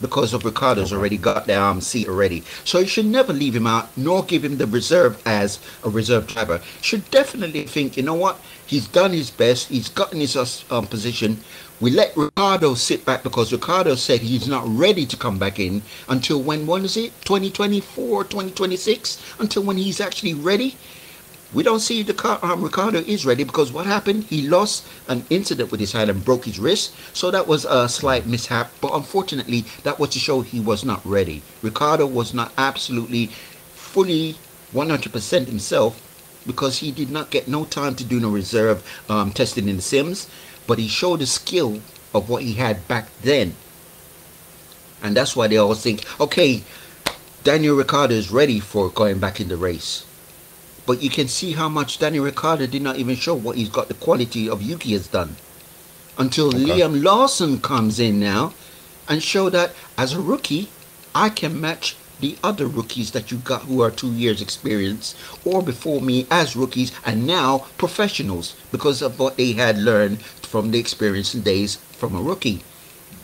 because of Ricciardo's already got the um, seat already. So you should never leave him out, nor give him the reserve as a reserve driver. Should definitely think, you know what? He's done his best. He's gotten his um, position. We let Ricciardo sit back because Ricciardo said he's not ready to come back in until when? When is it? 2024, 2026? Until when he's actually ready. We don't see the um, Ricciardo is ready because what happened? He lost an incident with his hand and broke his wrist. So that was a slight mishap. But unfortunately, that was to show he was not ready. Ricciardo was not absolutely fully 100% himself because he did not get no time to do no reserve um, testing in the sims. But he showed the skill of what he had back then. And that's why they all think, okay, Daniel Ricciardo is ready for going back in the race. But you can see how much Daniel Ricciardo did not even show what he's got the quality of Yuki has done. Until okay. Liam Lawson comes in now and show that as a rookie, I can match the other rookies that you got who are two years experience or before me as rookies and now professionals because of what they had learned from the experience and days from a rookie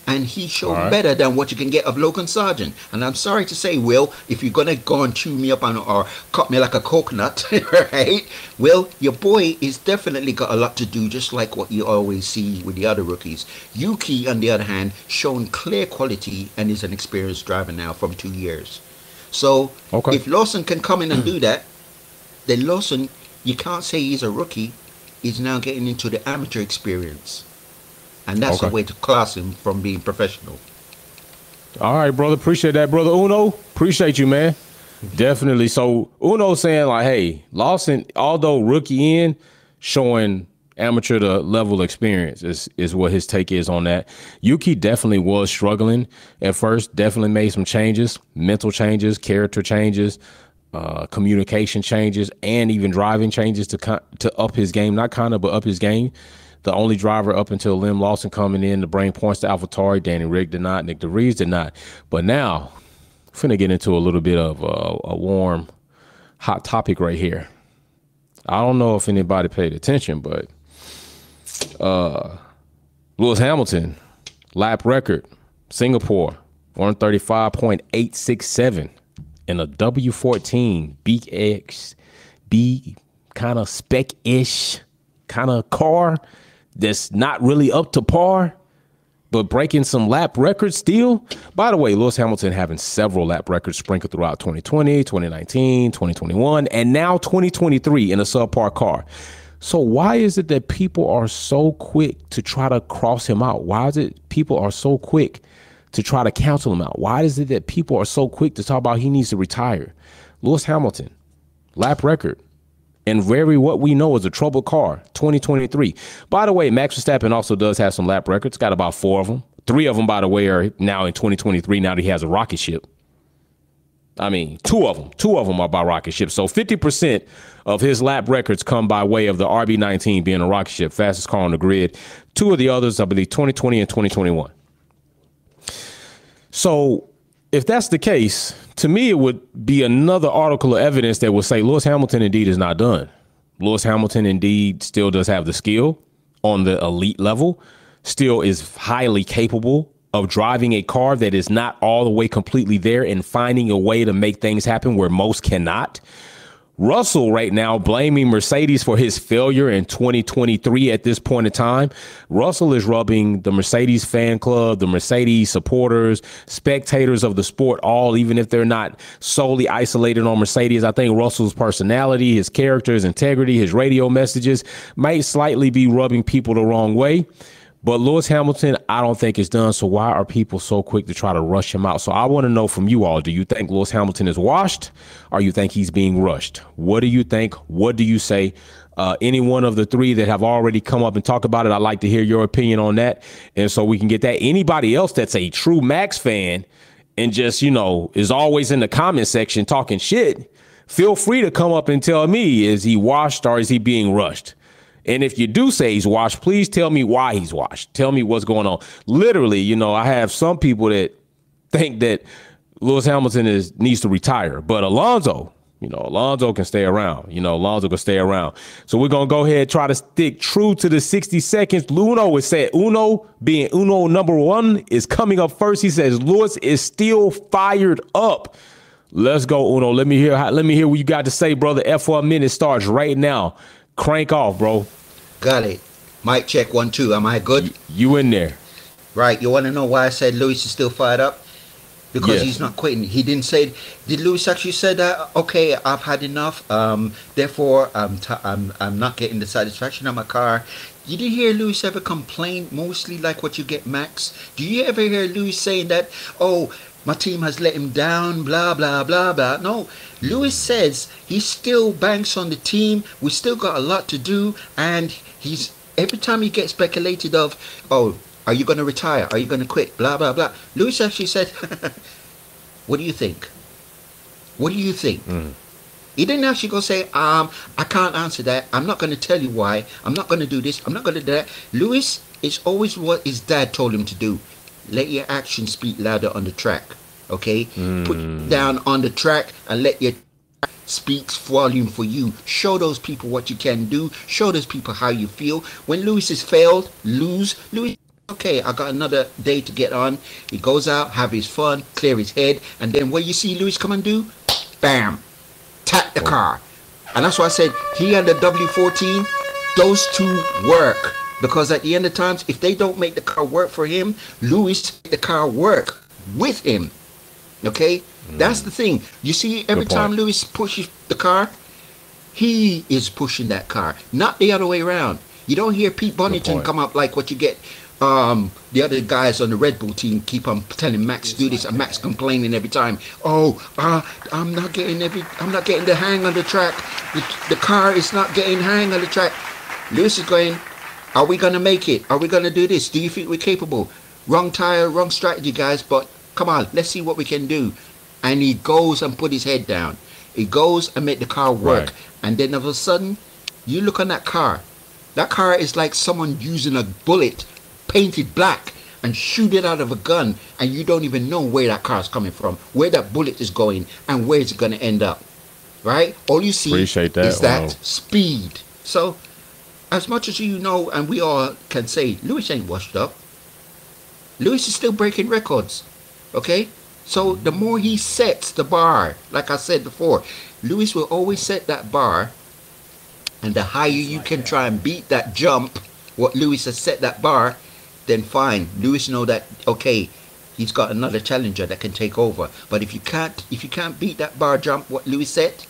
and he showed right. better than what you can get of Logan Sargeant. And I'm sorry to say, Will, if you're gonna go and chew me up on, or cut me like a coconut, <laughs> right? Will, your boy is definitely got a lot to do, just like what you always see with the other rookies. Yuki, on the other hand, shown clear quality and is an experienced driver now from two years. So okay. if Lawson can come in and <clears throat> do that, then Lawson, you can't say he's a rookie. He's now getting into the amateur experience and that's okay. a way to class him from being professional. All right, brother. Appreciate that, brother Uno. Appreciate you, man. Definitely. So Uno saying like, hey, Lawson, although rookie in, showing amateur to level experience is is what his take is on that. Yuki definitely was struggling at first. Definitely made some changes, mental changes, character changes, uh, communication changes, and even driving changes to to up his game. Not kind of, but up his game the only driver up until Liam Lawson coming in to bring points to AlphaTauri. Danny Rick did not. Nyck de Vries did not. But now, finna get into a little bit of a, a warm, hot topic right here. I don't know if anybody paid attention, but uh, Lewis Hamilton, lap record, Singapore, 135.867 in a W14 BX B kind of spec ish kind of car that's not really up to par, but breaking some lap records still. By the way, Lewis Hamilton having several lap records sprinkled throughout 2020, 2019, 2021, and now 2023 in a subpar car. So why is it that people are so quick to try to cross him out? Why is it people are so quick to try to counsel him out? Why is it that people are so quick to talk about he needs to retire? Lewis Hamilton, lap record, and very what we know is a troubled car 2023 by the way max verstappen also does have some lap records. Got about four of them three of them by the way are now in 2023 now that he has a rocket ship. I mean two of them two of them are by rocket ship. So 50% of his lap records come by way of the rb19 being a rocket ship fastest car on the grid. Two of the others i believe 2020 and 2021 so if that's the case, to me, it would be another article of evidence that would say Lewis Hamilton indeed is not done. Lewis Hamilton indeed still does have the skill on the elite level, still is highly capable of driving a car that is not all the way completely there and finding a way to make things happen where most cannot. Russell right now blaming Mercedes for his failure in 2023 at this point in time. Russell is rubbing the Mercedes fan club, the Mercedes supporters, spectators of the sport, all, even if they're not solely isolated on Mercedes. I think Russell's personality, his character, his integrity, his radio messages might slightly be rubbing people the wrong way. But Lewis Hamilton, I don't think is done. So why are people so quick to try to rush him out? So I want to know from you all: Do you think Lewis Hamilton is washed, or you think he's being rushed? What do you think? What do you say? Uh, any one of the three that have already come up and talked about it, I'd like to hear your opinion on that, and so we can get that. Anybody else that's a true Max fan and just you know is always in the comment section talking shit, feel free to come up and tell me: Is he washed or is he being rushed? And if you do say he's washed, please tell me why he's washed. Tell me what's going on. Literally, you know, I have some people that think that Lewis Hamilton is needs to retire, but Alonso, You know, Alonso can stay around. You know, Alonso can stay around. So we're gonna go ahead try to stick true to the 60 seconds. Luno is said Uno being Uno number one is coming up first. He says Lewis is still fired up. Let's go, Uno. Let me hear let me hear what you got to say, brother. F1 minute starts right now. Crank off, bro. Got it. Mic check one two. Am I good? You in there. Right. You want to know why I said Lewis is still fired up? Because Yes. he's not quitting. He didn't say. Did Lewis actually say that? Okay, I've had enough. Um, therefore, I'm t- I'm I'm not getting the satisfaction of my car. You didn't hear Lewis ever complain, mostly like what you get, Max. Do you ever hear Lewis saying that? Oh, my team has let him down. Blah blah blah blah. No, Lewis says he still banks on the team. We still got a lot to do, and he's every time he gets speculated of, oh, are you going to retire? Are you going to quit? Blah blah blah. Lewis actually said, <laughs> "What do you think? What do you think?" He didn't actually go say, um, I can't answer that. I'm not going to tell you why. I'm not going to do this. I'm not going to do that. Lewis is always what his dad told him to do. Let your actions speak louder on the track. Okay? Hmm. Put down on the track and let your speaks volume for you. Show those people what you can do. Show those people how you feel. When Lewis has failed, lose. Lewis, okay, I got another day to get on. He goes out, have his fun, clear his head, and then what you see Lewis come and do? Bam, tap the oh. car. And that's why I said he and the W14, those two work. Because at the end of times, if they don't make the car work for him, Lewis make the car work with him. Okay? That's the thing. You see, every time Lewis pushes the car, he is pushing that car, not the other way around. You don't hear Pete Bonnington come up like what you get. Um, the other guys on the Red Bull team keep on telling Max do this, and Max complaining every time. Oh, uh, I'm not getting every, I'm not getting the hang on the track. The, the car is not getting hang on the track. Lewis is going. Are we gonna make it? Are we gonna do this? Do you think we're capable? Wrong tire, wrong strategy, guys. But come on, let's see what we can do. And he goes and put his head down. He goes and make the car work. Right. And then all of a sudden, you look on that car. That car is like someone using a bullet painted black and shoot it out of a gun, and you don't even know where that car is coming from, where that bullet is going, and where it's going to end up. Right? All you see Appreciate that, is that wow. speed. So, as much as you know, and we all can say, Lewis ain't washed up. Lewis is still breaking records. Okay? So the more he sets the bar, like I said before, Lewis will always set that bar, and the higher you can try and beat that jump, what Lewis has set that bar, then fine. Lewis know that okay, he's got another challenger that can take over. But if you can't, if you can't beat that bar jump, what Lewis set,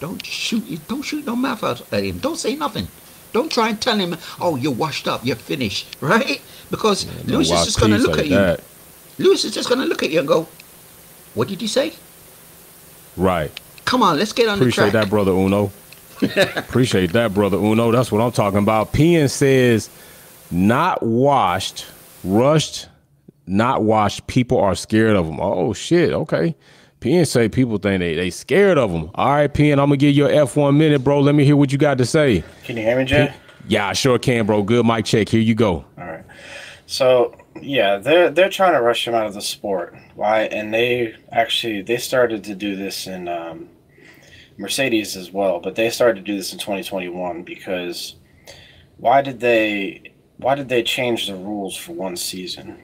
don't shoot, don't shoot no mouth out at him. Don't say nothing. Don't try and tell him, oh, you're washed up, you're finished, right? Because No Lewis is just gonna look like at you. that. Lewis is just gonna look at you and go, "What did you say? Right. Come on, let's get on Appreciate the track." that, brother Uno. <laughs> Appreciate that, brother Uno. That's what I'm talking about. Pian says, not washed, rushed, not washed. People are scared of them. Oh shit. Okay. Say people think they they scared of them. All right, Pian. I'm gonna give you a F1 minute, bro. Let me hear what you got to say. Can you hear me, Jay? Yeah, I sure can, bro. Good mic check. Here you go. All right. So yeah, they're they're trying to rush him out of the sport. Why? And they actually they started to do this in um, Mercedes as well, but they started to do this in 2021 because why did they why did they change the rules for one season?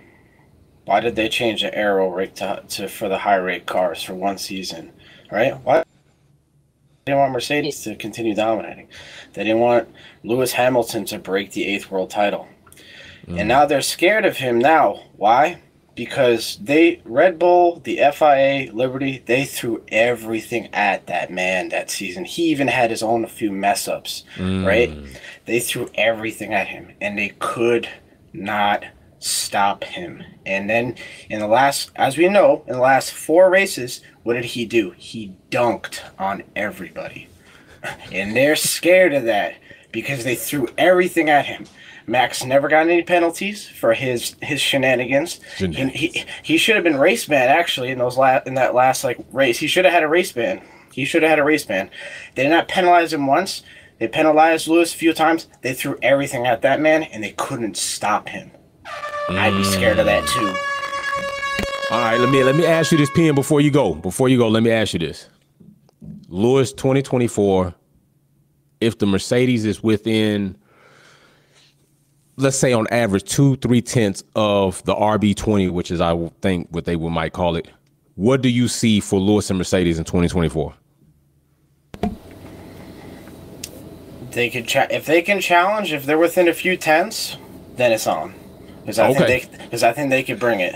Why did they change the aero rate to, to for the high rate cars for one season? Right? Why? They didn't want Mercedes to continue dominating. They didn't want Lewis Hamilton to break the eighth world title. And mm. now they're scared of him now. Why? Because they Red Bull, the FIA, Liberty, they threw everything at that man that season. He even had his own a few mess ups, mm. right? They threw everything at him and they could not stop him. And then in the last as we know, in the last 4 races, what did he do? He dunked on everybody. <laughs> And they're scared of that because they threw everything at him. Max never got any penalties for his his shenanigans. He, he, he should have been race ban actually in those la- in that last like race. He should have had a race ban. He should have had a race ban. They did not penalize him once. They penalized Lewis a few times. They threw everything at that man and they couldn't stop him. I'd be scared of that too. All right, let me let me ask you this, Pian, before you go. Before you go, let me ask you this. Lewis 2024, if the Mercedes is within, let's say on average, two, three tenths of the RB20, which is, I think, what they would might call it, what do you see for Lewis and Mercedes in 2024? They could cha- if they can challenge if they're within a few tenths, then it's on. Because I Okay. think they because I think they could bring it.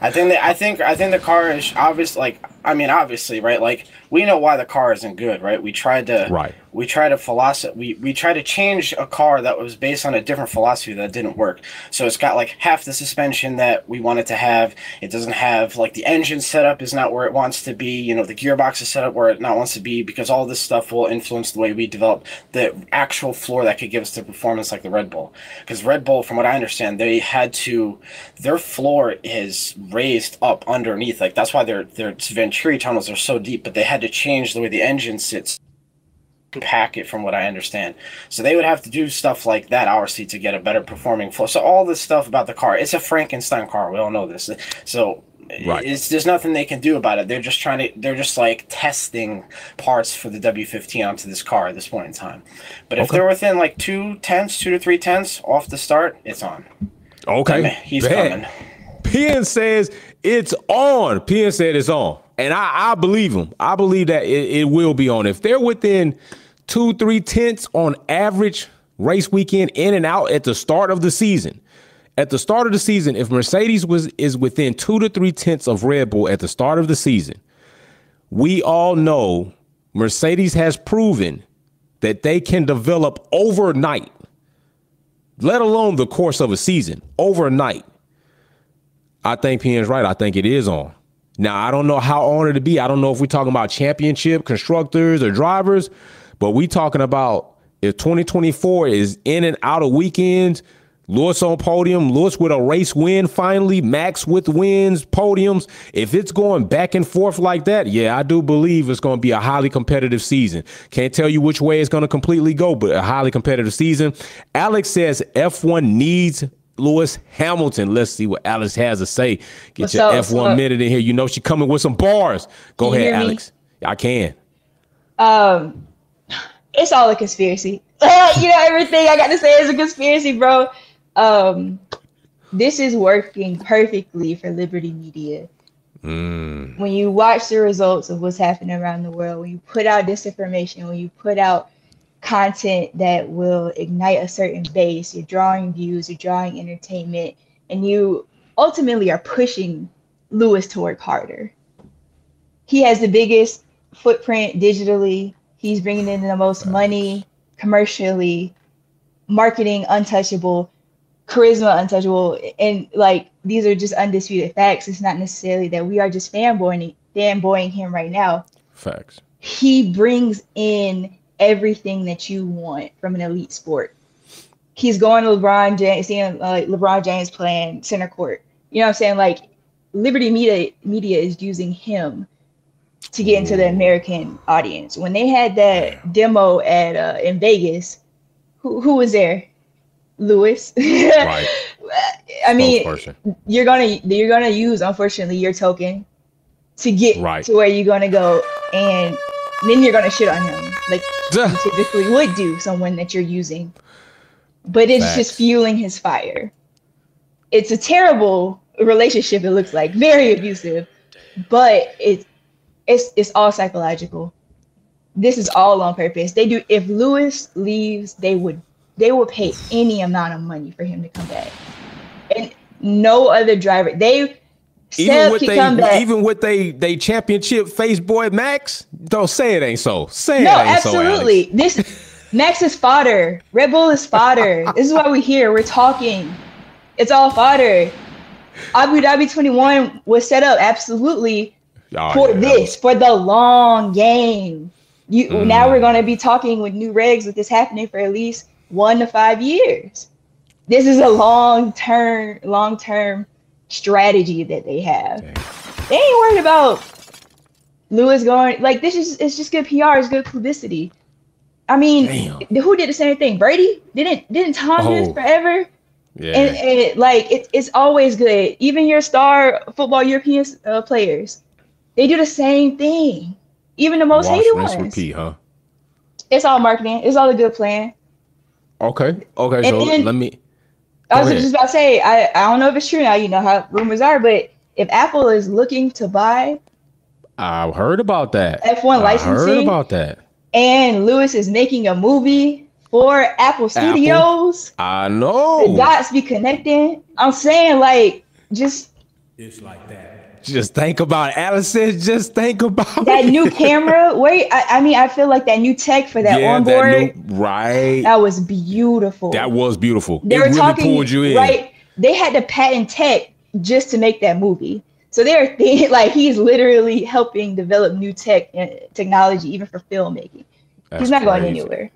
I think they, I think I think the car is obvious. Like I mean, obviously, right? Like we know why the car isn't good, right? We tried to Right. We tried to philosophy we, we tried to change a car that was based on a different philosophy that didn't work. So it's got like half the suspension that we wanted to have. It doesn't have like the engine setup is not where it wants to be. You know the gearbox is set up where it not wants to be because all this stuff will influence the way we develop the actual floor that could give us the performance like the red bull. Because red bull from what i understand they had to their floor is raised up underneath. Like that's why their their venturi tunnels are so deep but they had to change the way the engine sits pack it from what I understand. So they would have to do stuff like that, obviously, to get a better performing flow. So all this stuff about the car, it's a Frankenstein car. We all know this. So Right. it's there's nothing they can do about it. They're just trying to they're just like testing parts for the W15 onto this car at this point in time. But if Okay. they're within like two tenths, two to three tenths off the start, it's on. Okay. He's Bet. coming. PN says it's on. PN said it's on. And I, I believe them. I believe that it, it will be on. If they're within two, three tenths on average race weekend in and out at the start of the season, at the start of the season, if Mercedes was is within two to three tenths of Red Bull at the start of the season, we all know Mercedes has proven that they can develop overnight, let alone the course of a season, overnight. I think PN's right. I think it is on. Now, I don't know how on it'll be. I don't know if we're talking about championship constructors or drivers, but we talking about if 2024 is in and out of weekends, Lewis on podium, Lewis with a race win finally, Max with wins, podiums. If it's going back and forth like that, yeah, I do believe it's going to be a highly competitive season. Can't tell you which way it's going to completely go, but a highly competitive season. Alex says F1 needs Lewis Hamilton. Let's see what Alex has to say. Get What's your up? F1 What's minute in here. You know she coming with some bars. Go ahead, hear me? Alex. I can. Um, it's all a conspiracy. <laughs> you know, everything I got to say is a conspiracy, bro. Um, this is working perfectly for Liberty Media. Mm, When you watch the results of what's happening around the world, when you put out disinformation, when you put out content that will ignite a certain base, you're drawing views, you're drawing entertainment, and you ultimately are pushing Lewis to work harder. He has the biggest footprint digitally. He's bringing in the most money commercially, marketing untouchable, charisma untouchable, and like these are just undisputed facts. It's not necessarily that we are just fanboying fanboying him right now. facts. He brings in everything that you want from an elite sport. He's going to LeBron James, seeing uh, like LeBron James playing center court. You know what I'm saying? Like Liberty Media Media is using him to get into the American audience. When they had that demo at uh, in Vegas, who who was there? Lewis. <laughs> Right. I mean, you're gonna you're gonna use unfortunately your token to get Right. to where you're gonna go, and then you're gonna shit on him like <laughs> you typically would do someone that you're using. But it's Facts. just fueling his fire. It's a terrible relationship. It looks like very abusive, but it's it's it's all psychological. This is all on purpose. They do. If Lewis leaves, they would they would pay any amount of money for him to come back, and no other driver. They even with they even with they they championship face boy Max, don't say it ain't so. Say No, it ain't so. Alex. absolutely. this Max is fodder. Red Bull is fodder. <laughs> this is why we're here. We're talking. It's all fodder. Abu Dhabi 21 was set up absolutely Oh, for yeah, this, for the long game. You Mm. now we're gonna be talking with new regs with this happening for at least one to five years. This is a long term, long term strategy that they have. Dang. They ain't worried about Lewis going like this is it's just good PR, it's good publicity. I mean, Damn. who did the same thing? Brady didn't didn't Tom do Oh. this forever? Yeah. And, and like it, it's always good. Even your star football European uh, players, they do the same thing. even the most Wash, hated ones. repeat, huh? It's all marketing. It's all a good plan. Okay. Okay. And So then- let me. I was just about to say, I, I don't know if it's true now, you know how rumors are, but if Apple is looking to buy I heard about that. F1 I heard licensing about that. and Lewis is making a movie for Apple Studios, I know. the know. dots be connecting. I'm saying, like, just Just think about it. Alice just think about that it. new camera. Wait, I, I mean, I feel like that new tech for that yeah, onboard, that that, new, right. was beautiful. That was beautiful. they it were really talking, pulled you in. right? They had to patent tech just to make that movie. So they're <laughs> thinking, like, he's literally helping develop new tech and technology, even for filmmaking. That's he's not going anywhere.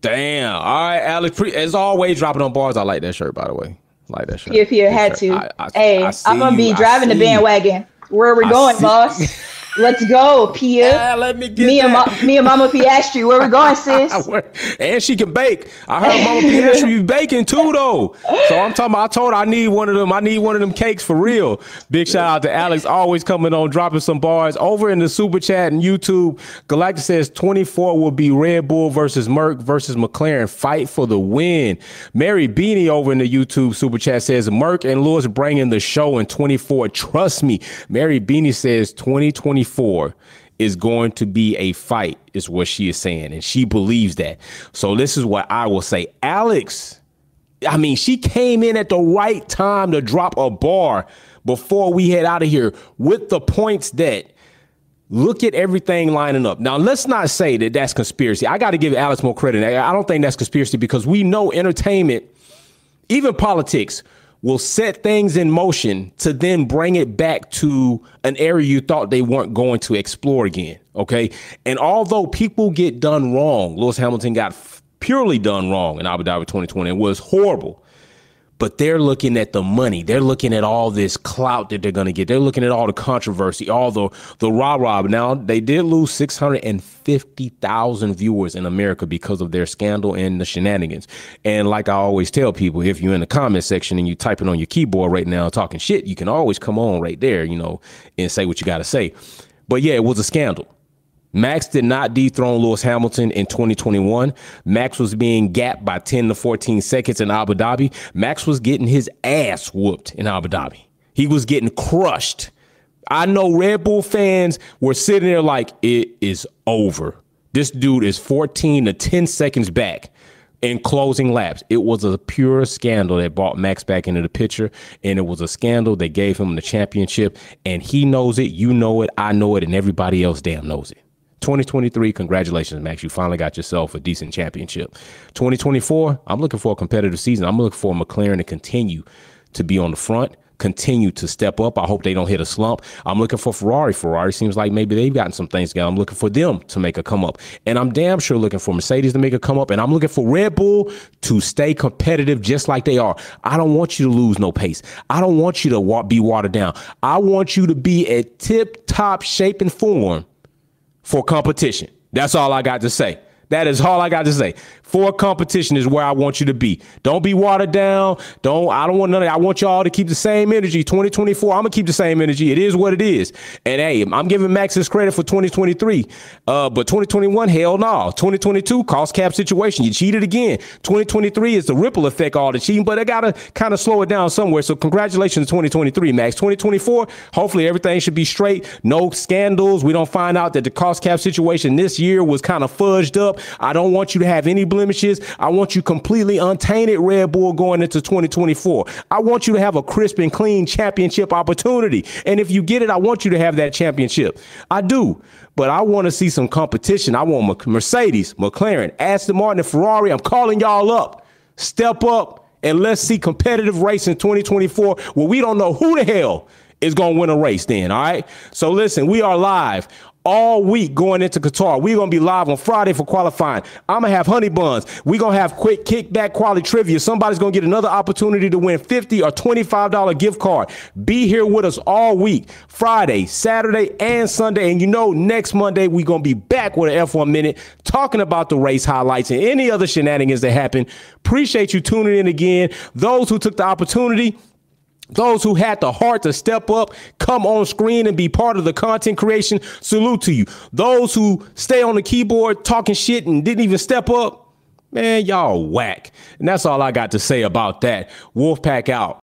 Damn. All right, Alex. Pre- as always, dropping on bars. I like that shirt, by the way. Like that Pierre Good had to. I- I- hey, I am gonna be you. Driving the bandwagon. Where are we going, see- boss? <laughs> Let's go, Pia. Yeah, let me get me and. Ma- me and Mama Piastri. Where we going, <laughs> sis? and she can bake. I heard Mama Piastri be baking too, though. So I'm talking. About, I told her I need one of them. I need one of them cakes for real. Big shout out to Alex, always coming on, dropping some bars over in the super chat and YouTube. Galactic says 24 will be Red Bull versus Merc versus McLaren. Fight for the win. Mary Beanie over in the YouTube super chat says Merc and Lewis bringing the show in 24. Trust me. Mary Beanie says 2024 is going to be a fight, is what she is saying. And she believes that. So this is what I will say. Alex, I mean, she came in at the right time to drop a bar before we head out of here with the points that look at everything lining up. Now, let's not say that that's conspiracy. I got to give Alex more credit. I don't think that's conspiracy because we know entertainment, even politics, will set things in motion to then bring it back to an area you thought they weren't going to explore again. Okay. And although people get done wrong, Lewis Hamilton got purely done wrong in Abu Dhabi 2020 and was horrible but they're looking at the money. They're looking at all this clout that they're going to get. They're looking at all the controversy, all the the rah rah. Now they did lose six hundred and fifty thousand viewers in America because of their scandal and the shenanigans. And like I always tell people, if you're in the comment section and you typing on your keyboard right now talking shit, you can always come on right there, you know, and say what you got to say. But yeah, it was a scandal. Max did not dethrone Lewis Hamilton in 2021. Max was being gapped by 10 to 14 seconds in Abu Dhabi. Max was getting his ass whooped in Abu Dhabi. He was getting crushed. I know Red Bull fans were sitting there like, it is over. This dude is 14 to 10 seconds back in closing laps. It was a pure scandal that brought Max back into the picture, and it was a scandal that gave him the championship. And he knows it, you know it, I know it, and everybody else damn knows it. 2023, congratulations, Max. You finally got yourself a decent championship. 2024, I'm looking for a competitive season. I'm looking for McLaren to continue to be on the front, continue to step up. I hope they don't hit a slump. I'm looking for Ferrari. Ferrari seems like maybe they've gotten some things together. I'm looking for them to make a come up. And I'm damn sure looking for Mercedes to make a come up. And I'm looking for Red Bull to stay competitive just like they are. I don't want you to lose no pace. I don't want you to be watered down. I want you to be at tip top shape and form for competition. That's all I got to say. That is all I got to say. For competition is where I want you to be. Don't be watered down. Don't I don't want none of. I want y'all to keep the same energy. 2024, I'm gonna keep the same energy. It is what it is. And hey, I'm giving Max his credit for 2023. Uh, but 2021, hell no. 2022, cost cap situation. You cheated again. 2023 is the ripple effect, all the cheating, but I gotta kind of slow it down somewhere. So congratulations, 2023, Max. 2024, hopefully everything should be straight. No scandals. We don't find out that the cost cap situation this year was kind of fudged up. I don't want you to have any blemishes. I want you completely untainted Red Bull going into 2024. I want you to have a crisp and clean championship opportunity. And if you get it, I want you to have that championship. I do. But I want to see some competition. I want Mercedes, McLaren, Aston Martin, and Ferrari. I'm calling y'all up. Step up and let's see competitive race in 2024 where we don't know who the hell is going to win a race then, all right? So listen, we are live all week going into Qatar. We're to be live on Friday for qualifying. I'm to have honey buns. We're to have quick kickback quality trivia. Somebody's to get another opportunity to win 50 or $25 gift card. Be here with us all week, Friday, Saturday, and Sunday. And you know, next Monday, we're to be back with an F1 Minute talking about the race highlights and any other shenanigans that happen. Appreciate you tuning in again. Those who took the opportunity, Those who had the heart to step up, come on screen and be part of the content creation, salute to you. Those who stay on the keyboard talking shit and didn't even step up, man, y'all whack. And that's all I got to say about that. Wolfpack out.